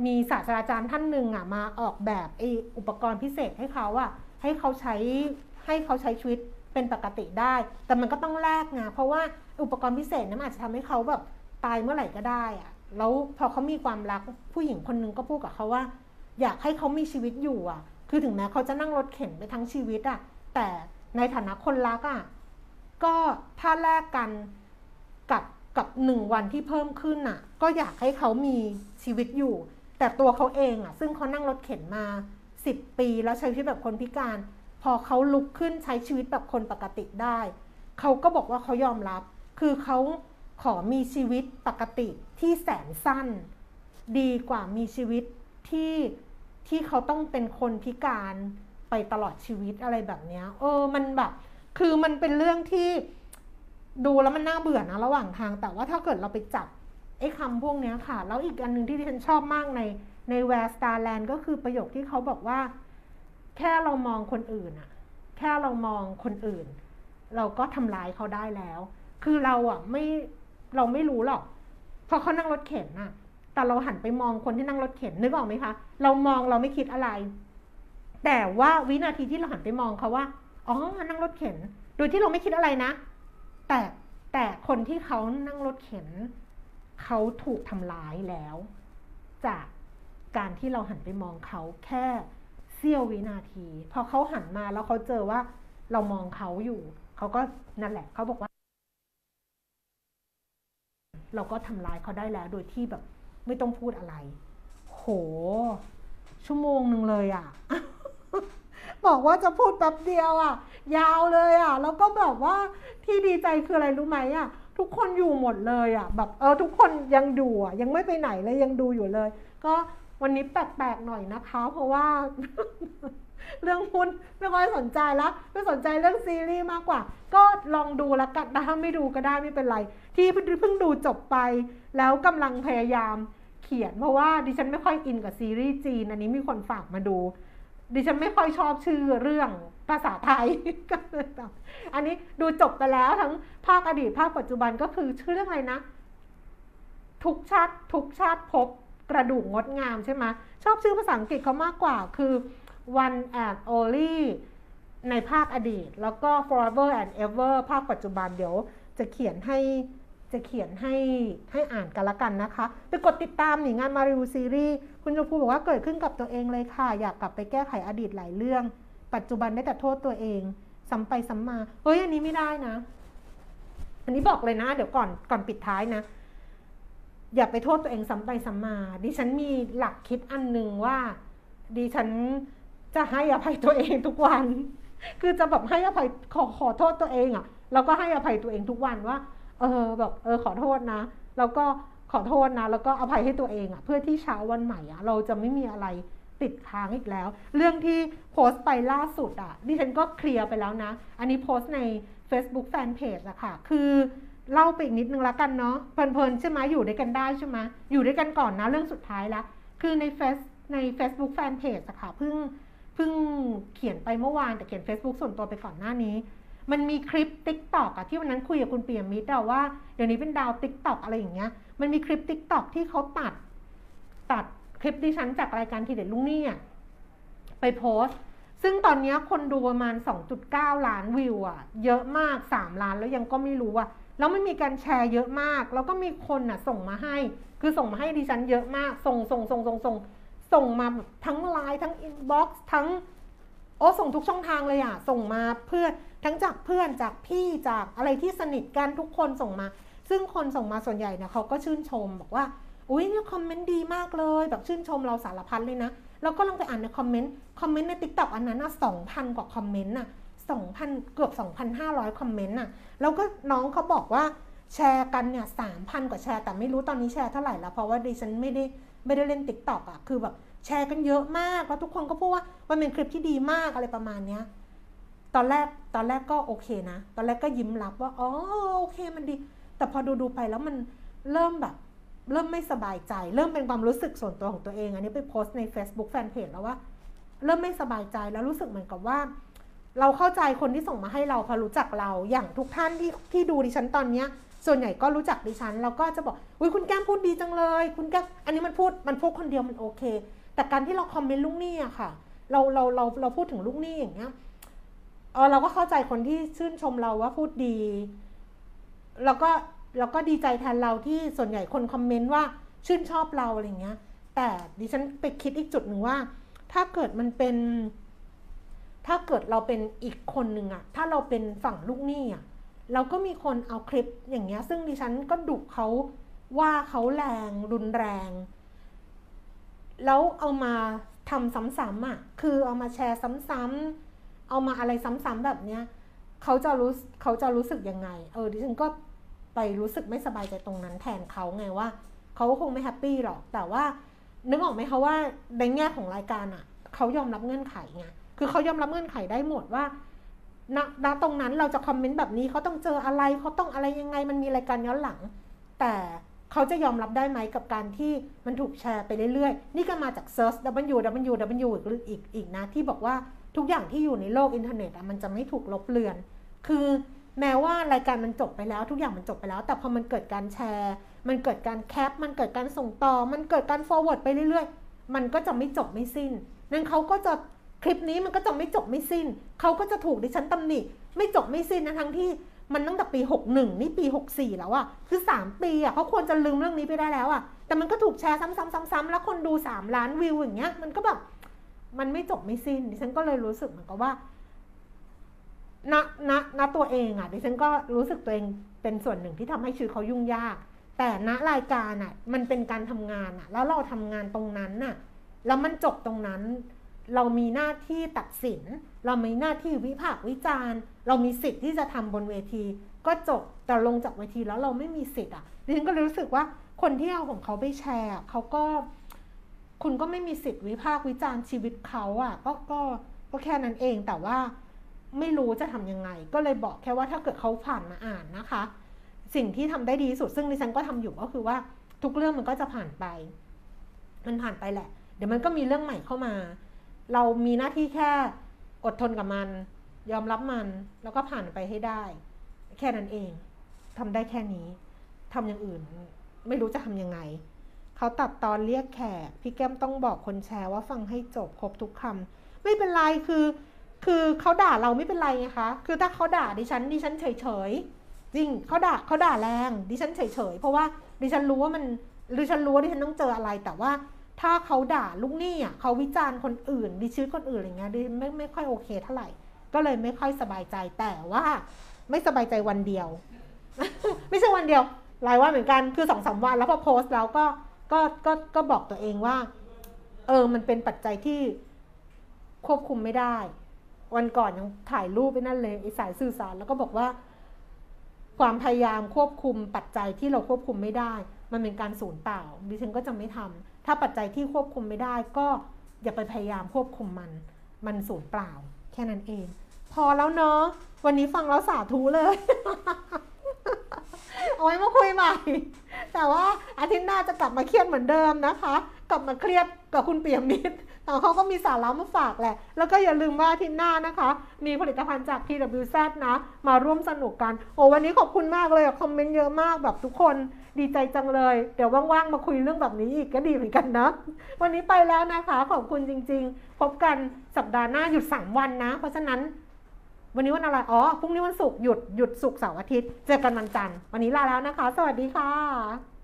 มีศาสตราจารย์ท่านหนึ่งอะมาออกแบบไออุปกรณ์พิเศษให้เขาอะให้เขาใช้ให้เขาใช้ชีวิตเป็นปกติได้ แต่มันก็ต้องแลกไงเพราะว่าอุปกรณ์พิเศษนั้นอาจจะทำให้เขาแบบตายเมื่อไหร่ก็ได้อะแล้วพอเขามีความรักผู้หญิงคนหนึงก็พูดกับเขาว่า อยากให้เขามีชีวิตอยู่อะ คือถึงแม้เขาจะนั่งรถเข็นไปทั้งชีวิตอะแต่ในฐานะคนรักอะก็ถ้าแลกกันกับกับหนึ่งวันที่เพิ่มขึ้นอะ ก็อยากให้เขามีชีวิตอยู่ แต่ตัวเขาเองอะซึ่งเขานั่งรถเข็นมาสิบปีแล้วใช้ชีวิตแบบคนพิการ พอเขาลุกขึ้นใช้ชีวิตแบบคนปกติได้ เขาก็บอกว่าเขายอมรับ คือเขาขอมีชีวิตปกติที่แสนสั้น ดีกว่ามีชีวิตที่ที่เขาต้องเป็นคนพิการไปตลอดชีวิตอะไรแบบนี้เออมันแบบ คือมันเป็นเรื่องที่ดูแล้วมันน่าเบื่อนะระหว่างทาง แต่ว่าถ้าเกิดเราไปจับ ไอ้คำพวกเนี้ยค่ะ แล้วอีกอันหนึ่งที่ดิฉันชอบมากในใน Where Starland ก็คือประโยคที่เขาบอกว่า แค่เรามองคนอื่นอะแค่เรามองคนอื่น เราก็ทำร้ายเขาได้แล้ว คือเราอะไม่เราไม่รู้หรอกเพราะเขานั่งรถเข็นอะแต่เราหันไปมองคนที่นั่งรถเข็นนึกออกไหมคะ เรามองเราไม่คิดอะไร แต่ว่าวินาทีที่เราหันไปมองเขาว่าอ๋อนั่งรถเข็น โดยที่เราไม่คิดอะไรนะ แต่แต่คนที่เขานั่งรถเข็น เขาถูกทำร้ายแล้ว จากการที่เราหันไปมองเขาแค่เสี้ยววินาที พอเขาหันมาแล้วเขาเจอว่าเรามองเขาอยู่ เขาก็นั่นแหละเขาบอกว่า เราก็ทำร้ายเขาได้แล้วโดยที่แบบ ไม่ต้องพูดอะไร โห ชั่วโมงหนึ่งเลยอะ บอกว่าจะพูดแป๊บเดียวอะ ยาวเลยอะ แล้วก็แบบว่าที่ดีใจคืออะไรรู้ไหมอะ ทุกคนอยู่หมดเลยอะแบบเออทุกคนยังดูอะยังไม่ไปไหนเลยยังดูอยู่เลย ก็วันนี้แปลกๆหน่อยนะคะ เพราะว่า เรื่องหุ้นไม่ค่อยสนใจแล้วไม่สนใจเรื่องซีรีส์มากกว่า ก็ลองดูแล้วกันถ้าไม่ดูก็ได้ไม่เป็นไร ที่เพิ่งดูจบไป แล้วกำลังพยายามเขียน เพราะว่าดิฉันไม่ค่อยอินกับซีรีส์จีน อันนี้มีคนฝากมาดู ดิฉันไม่ค่อยชอบชื่อเรื่องภาษาไทยก็เลยอันนี้ดูจบไปแล้วทั้งภาคอดีตภาคปัจจุบันก็คือชื่อเรื่องอะไรนะ ทุกชาติทุกชาติพบกระดูกงดงามใช่ไหมชอบชื่อภาษาอังกฤษเขามากกว่าคือ one and only ในภาคอดีต แล้วก็ forever and ever ภาคปัจจุบันเดี๋ยวจะเขียนให้ จะเขียนให้ให้อ่านกันละกันนะคะ ไปกดติดตามหนีงานมารีวิวซีรีส์คุณชมพูบอกว่าเกิดขึ้นกับตัวเองเลยค่ะ อยากกลับไปแก้ไขอดีตหลายเรื่อง ปัจจุบันได้แต่โทษตัวเองซ้ำไปซ้ำมาเฮ้ยอันนี้ไม่ได้นะ อันนี้บอกเลยนะ เดี๋ยวก่อนก่อนปิดท้ายนะ อย่าไปโทษตัวเองซ้ำไปซ้ำมา ดิฉันมีหลักคิดอันหนึ่งว่า ดิฉันจะให้อภัยตัวเองทุกวัน คือจะแบบให้อภัยขอขอโทษตัวเองอะ่ะแล้วก็ให้อภัยตัวเองทุกวันว่า เออแบบเออขอโทษนะ แล้วก็ขอโทษนะ แล้วก็อภัยให้ตัวเองอะ่ะ เพื่อที่เช้าวันใหม่อะ่ะ เราจะไม่มีอะไรติดค้างอีกแล้ว เรื่องที่โพสต์ไปล่าสุดอะ่ะดิฉันก็เคลียร์ไปแล้วนะ อันนี้โพสต์ใน Facebook Fanpage อะค่ะ คือเล่าไปอีกนิดนึงละกันเนาะเพลินๆใช่ไหมอยู่ด้วยกันได้ใช่ไหมอยู่ด้วยกันก่อนนะเรื่องสุดท้ายละคือในเฟซใน Facebook Fanpage อะค่ะเพิ่งเพิ่งเขียนไปเมื่อวานแต่เขียน Facebook ส่วนตัวไปก่อนหน้านี้ มันมีคลิป t ิ k t o k อะที่วันนั้นคุยกับคุณเปียมิตรอะว่าเดี๋ยวนี้เป็นดาว t ิ k t o k อะไรอย่างเงี้ย มันมีคลิป t ิ k t o k ที่เขาตัด ตัดคลิปดิฉันจากรายการทีเด็ดลุงนี่อะไปโพสต์ซึ่งตอนนี้คนดูประมาณ 2.9 ล้านวิวอะเยอะมาก 3 ล้านแล้วยังก็ไม่รู้อะแล้วมันมีการแชร์เยอะมาก แล้วก็มีคนอะส่งมาให้ คือส่งมาให้ดิฉันเยอะมาก ส่งส่งส่งส่งส่งส่งมาทั้งไลน์ทั้งอินบ็อกซ์ทั้ง โอ้ส่งทุกช่องทางเลยอะส่งมาเพื่อ ทั้งจากเพื่อนจากพี่จากอะไรที่สนิทกันทุกคนส่งมา ซึ่งคนส่งมาส่วนใหญ่เนี่ยเขาก็ชื่นชมบอกว่าอุ้ยเนี่ยคอมเมนต์ดีมากเลยแบบชื่นชมเราสารพัดเลยนะแล้วก็ลองไปอ่านในคอมเมนต์คอมเมนต์ในติ๊กต็อกอันนั้นน่ะสองพันกว่าคอมเมนต์น่ะสองพันเกือบ 2,500 คอมเมนต์น่ะแล้วก็น้องเขาบอกว่าแชร์กันเนี่ยสามพันกว่าแชร์แต่ไม่รู้ตอนนี้แชร์เท่าไหร่แล้ว เพราะว่าดิฉันไม่ได้ไม่ได้เล่นติ๊กต็อกอะคือแบบแชร์กันเยอะมากแล้วทุกคนก็พูดว่ามันเป็นคลิปที่ดีมากอะไรประมาณเนี้ย ตอนแรกตอนแรกก็โอเคนะ ตอนแรกก็ยิ้มรับว่า อ๋อโอเคมันดี แต่พอดูดูไปแล้วมันเริ่มแบบ เริ่มไม่สบายใจ เริ่มเป็นความรู้สึกส่วนตัวของตัวเอง อันนี้ไปโพสต์ใน Facebook Fanpage แล้วว่า เริ่มไม่สบายใจแล้วรู้สึกเหมือนกับว่า เราเข้าใจคนที่ส่งมาให้เราพอรู้จักเราอย่างทุกท่านที่ที่ดูดิฉันตอนเนี้ยส่วนใหญ่ก็รู้จักดิฉันแล้วก็จะบอกอุ้ยคุณแก้มพูดดีจังเลย คุณแก้มอันนี้มันพูดมันพูดคนเดียวมันโอเค แต่การที่เราคอมเมนต์ลูกหนี้อะค่ะ เราเราเราเราพูดถึงลูกหนี้อย่างเงี้ย ออเราก็เข้าใจคนที่ชื่นชมเราว่าพูดดีแล้วก็แล้วก็ดีใจแทนเราที่ส่วนใหญ่คนคอมเมนต์ว่าชื่นชอบเราอะไรเงี้ย แต่ดิฉันไปคิดอีกจุดหนึ่งว่า ถ้าเกิดมันเป็น ถ้าเกิดเราเป็นอีกคนหนึ่งอะถ้าเราเป็นฝั่งลูกหนี้อะเราก็มีคนเอาคลิปอย่างเงี้ย ซึ่งดิฉันก็ดุเขาว่าเขาแรงรุนแรง แล้วเอามาทำซ้ำๆอะคือเอามาแชร์ซ้ำๆ เอามาอะไรซ้ำๆแบบเนี้ยเขาจะรู้เขาจะรู้สึกยังไง เออดิฉันก็ไปรู้สึกไม่สบายใจตรงนั้นแทนเขาไงว่าเขาคงไม่แฮปปี้หรอก แต่ว่านึกออกไหมคะว่าในแง่ของรายการอะเขายอมรับเงื่อนไขไงคือเขายอมรับเงื่อนไขได้หมดว่าณณตรงนั้นเราจะคอมเมนต์แบบนี้เขาต้องเจออะไรเขาต้องอะไรยังไงมันมีรายการย้อนหลัง แต่เขาจะยอมรับได้ไหมกับการที่มันถูกแชร์ไปเรื่อยๆ นี่ก็มาจาก search w w w อีกอีกอีกนะที่บอกว่า ทุกอย่างที่อยู่ในโลกอินเทอร์เน็ตอะมันจะไม่ถูกลบเลือน คือแม้ว่ารายการมันจบไปแล้ว ทุกอย่างมันจบไปแล้ว แต่พอมันเกิดการแชร์ มันเกิดการแคป มันเกิดการส่งต่อ มันเกิดการ forward ไปเรื่อยๆ มันก็จะไม่จบไม่สิ้น นั้นเขาก็จะคลิปนี้มันก็จะไม่จบไม่สิ้น เขาก็จะถูกดิฉันตำหนิ ไม่จบไม่สิ้นนะทั้งที่มันตั้งแต่ปี 61 นี่ปี 64 แล้วอะคือ 3 ปีอะเขาควรจะลืมเรื่องนี้ไปได้แล้วอะแต่มันก็ถูกแชร์ซ้ำๆๆ ๆ แล้วคนดู 3 ล้านวิวอย่างเงี้ย มันก็แบบ มันไม่จบไม่สิ้น ดิฉันก็เลยรู้สึกเหมือนกับว่าณณณตัวเองอะดิฉันก็รู้สึกตัวเองเป็นส่วนหนึ่งที่ทำให้ชีวิตเขายุ่งยาก แต่ณรายการอะ มันเป็นการทำงานอะ แล้วเราทำงานตรงนั้นน่ะแล้วมันจบตรงนั้น เรามีหน้าที่ตัดสิน เรามีหน้าที่วิพากษ์วิจารณ์ เรามีสิทธิ์ที่จะทำบนเวที ก็จบแต่ลงจากเวทีแล้วเราไม่มีสิทธิ์อะดิฉันก็รู้สึกว่าคนที่เอาของเขาไปแชร์เขาก็ คุณก็ไม่มีสิทธิ์วิพากษ์วิจารณ์ชีวิตเขาอะก็ก็ก็แค่นั้นเองแต่ว่าไม่รู้จะทำยังไง ก็เลยบอกแค่ว่าถ้าเกิดเขาผ่านมาอ่านนะคะ สิ่งที่ทำได้ดีสุดซึ่งดิฉันก็ทำอยู่ก็คือว่าทุกเรื่องมันก็จะผ่านไป มันผ่านไปแหละ เดี๋ยวมันก็มีเรื่องใหม่เข้ามา เรามีหน้าที่แค่อดทนกับมัน ยอมรับมันแล้วก็ผ่านไปให้ได้ แค่นั้นเองทำได้แค่นี้ทำอย่างอื่น ไม่รู้จะทำยังไง เขาตัดตอนเรียกแขก พี่แก้มต้องบอกคนแชร์ว่าฟังให้จบครบทุกคำไม่เป็นไรคือ คือเขาด่าเราไม่เป็นไรไงคะ คือถ้าเขาด่าดิฉันดิฉันเฉยเฉยๆจริงเขาด่าเขาด่าแรง ดิฉันเฉยเฉยๆเพราะว่าดิฉันรู้ว่ามันดิฉันรู้ว่าดิฉันต้องเจออะไรแต่ว่าถ้าเขาด่าลูกหนี้อะเขาวิจารณ์คนอื่นดิชีวิตคนอื่นอะไรเงี้ยดิไม่ไม่ค่อยโอเคเท่าไหร่ ก็เลยไม่ค่อยสบายใจแต่ว่า ไม่สบายใจวันเดียว ไม่ใช่วันเดียวหลายวันเหมือนกันคือสองสามวันแล้วพอโพสต์แล้วก็ ก็ก็ก็บอกตัวเองว่า เออมันเป็นปัจจัยที่ควบคุมไม่ได้ วันก่อนยังถ่ายรูปไปนั่นเลยไอ้สายสื่อสารแล้วก็บอกว่า ความพยายามควบคุมปัจจัยที่เราควบคุมไม่ได้ มันเป็นการสูญเปล่าดิฉันก็จะไม่ทำถ้าปัจจัยที่ควบคุมไม่ได้ ก็อย่าไปพยายามควบคุมมัน มันสูญเปล่า แค่นั้นเอง พอแล้วเนาะวันนี้ฟังแล้วสาธุเลย เอาไว้มาคุยใหม่ แต่ว่าอาทิตย์หน้าจะกลับมาเครียดเหมือนเดิมนะคะ กลับมาเครียดกับคุณเปียมิตรแต่เขาก็มีสาระมาฝากแหละ แล้วก็อย่าลืมว่าอาทิตย์หน้านะคะ มีผลิตภัณฑ์จาก PWZ นะ มาร่วมสนุกกัน โอ้วันนี้ขอบคุณมากเลยคอมเมนต์เยอะมากแบบทุกคนดีใจจังเลย เดี๋ยวว่างๆ มาคุยเรื่องแบบนี้อีกก็ดีเหมือนกันนะ วันนี้ไปแล้วนะคะ ขอบคุณจริง ๆ พบกันสัปดาห์หน้าหยุดสามวันนะ เพราะฉะนั้น วันนี้วันอะไร อ๋อ พรุ่งนี้วันศุกร์หยุด หยุดศุกร์เสาร์อาทิตย์ เจอกันวันจันทร์ วันนี้ลาแล้วนะคะ สวัสดีค่ะ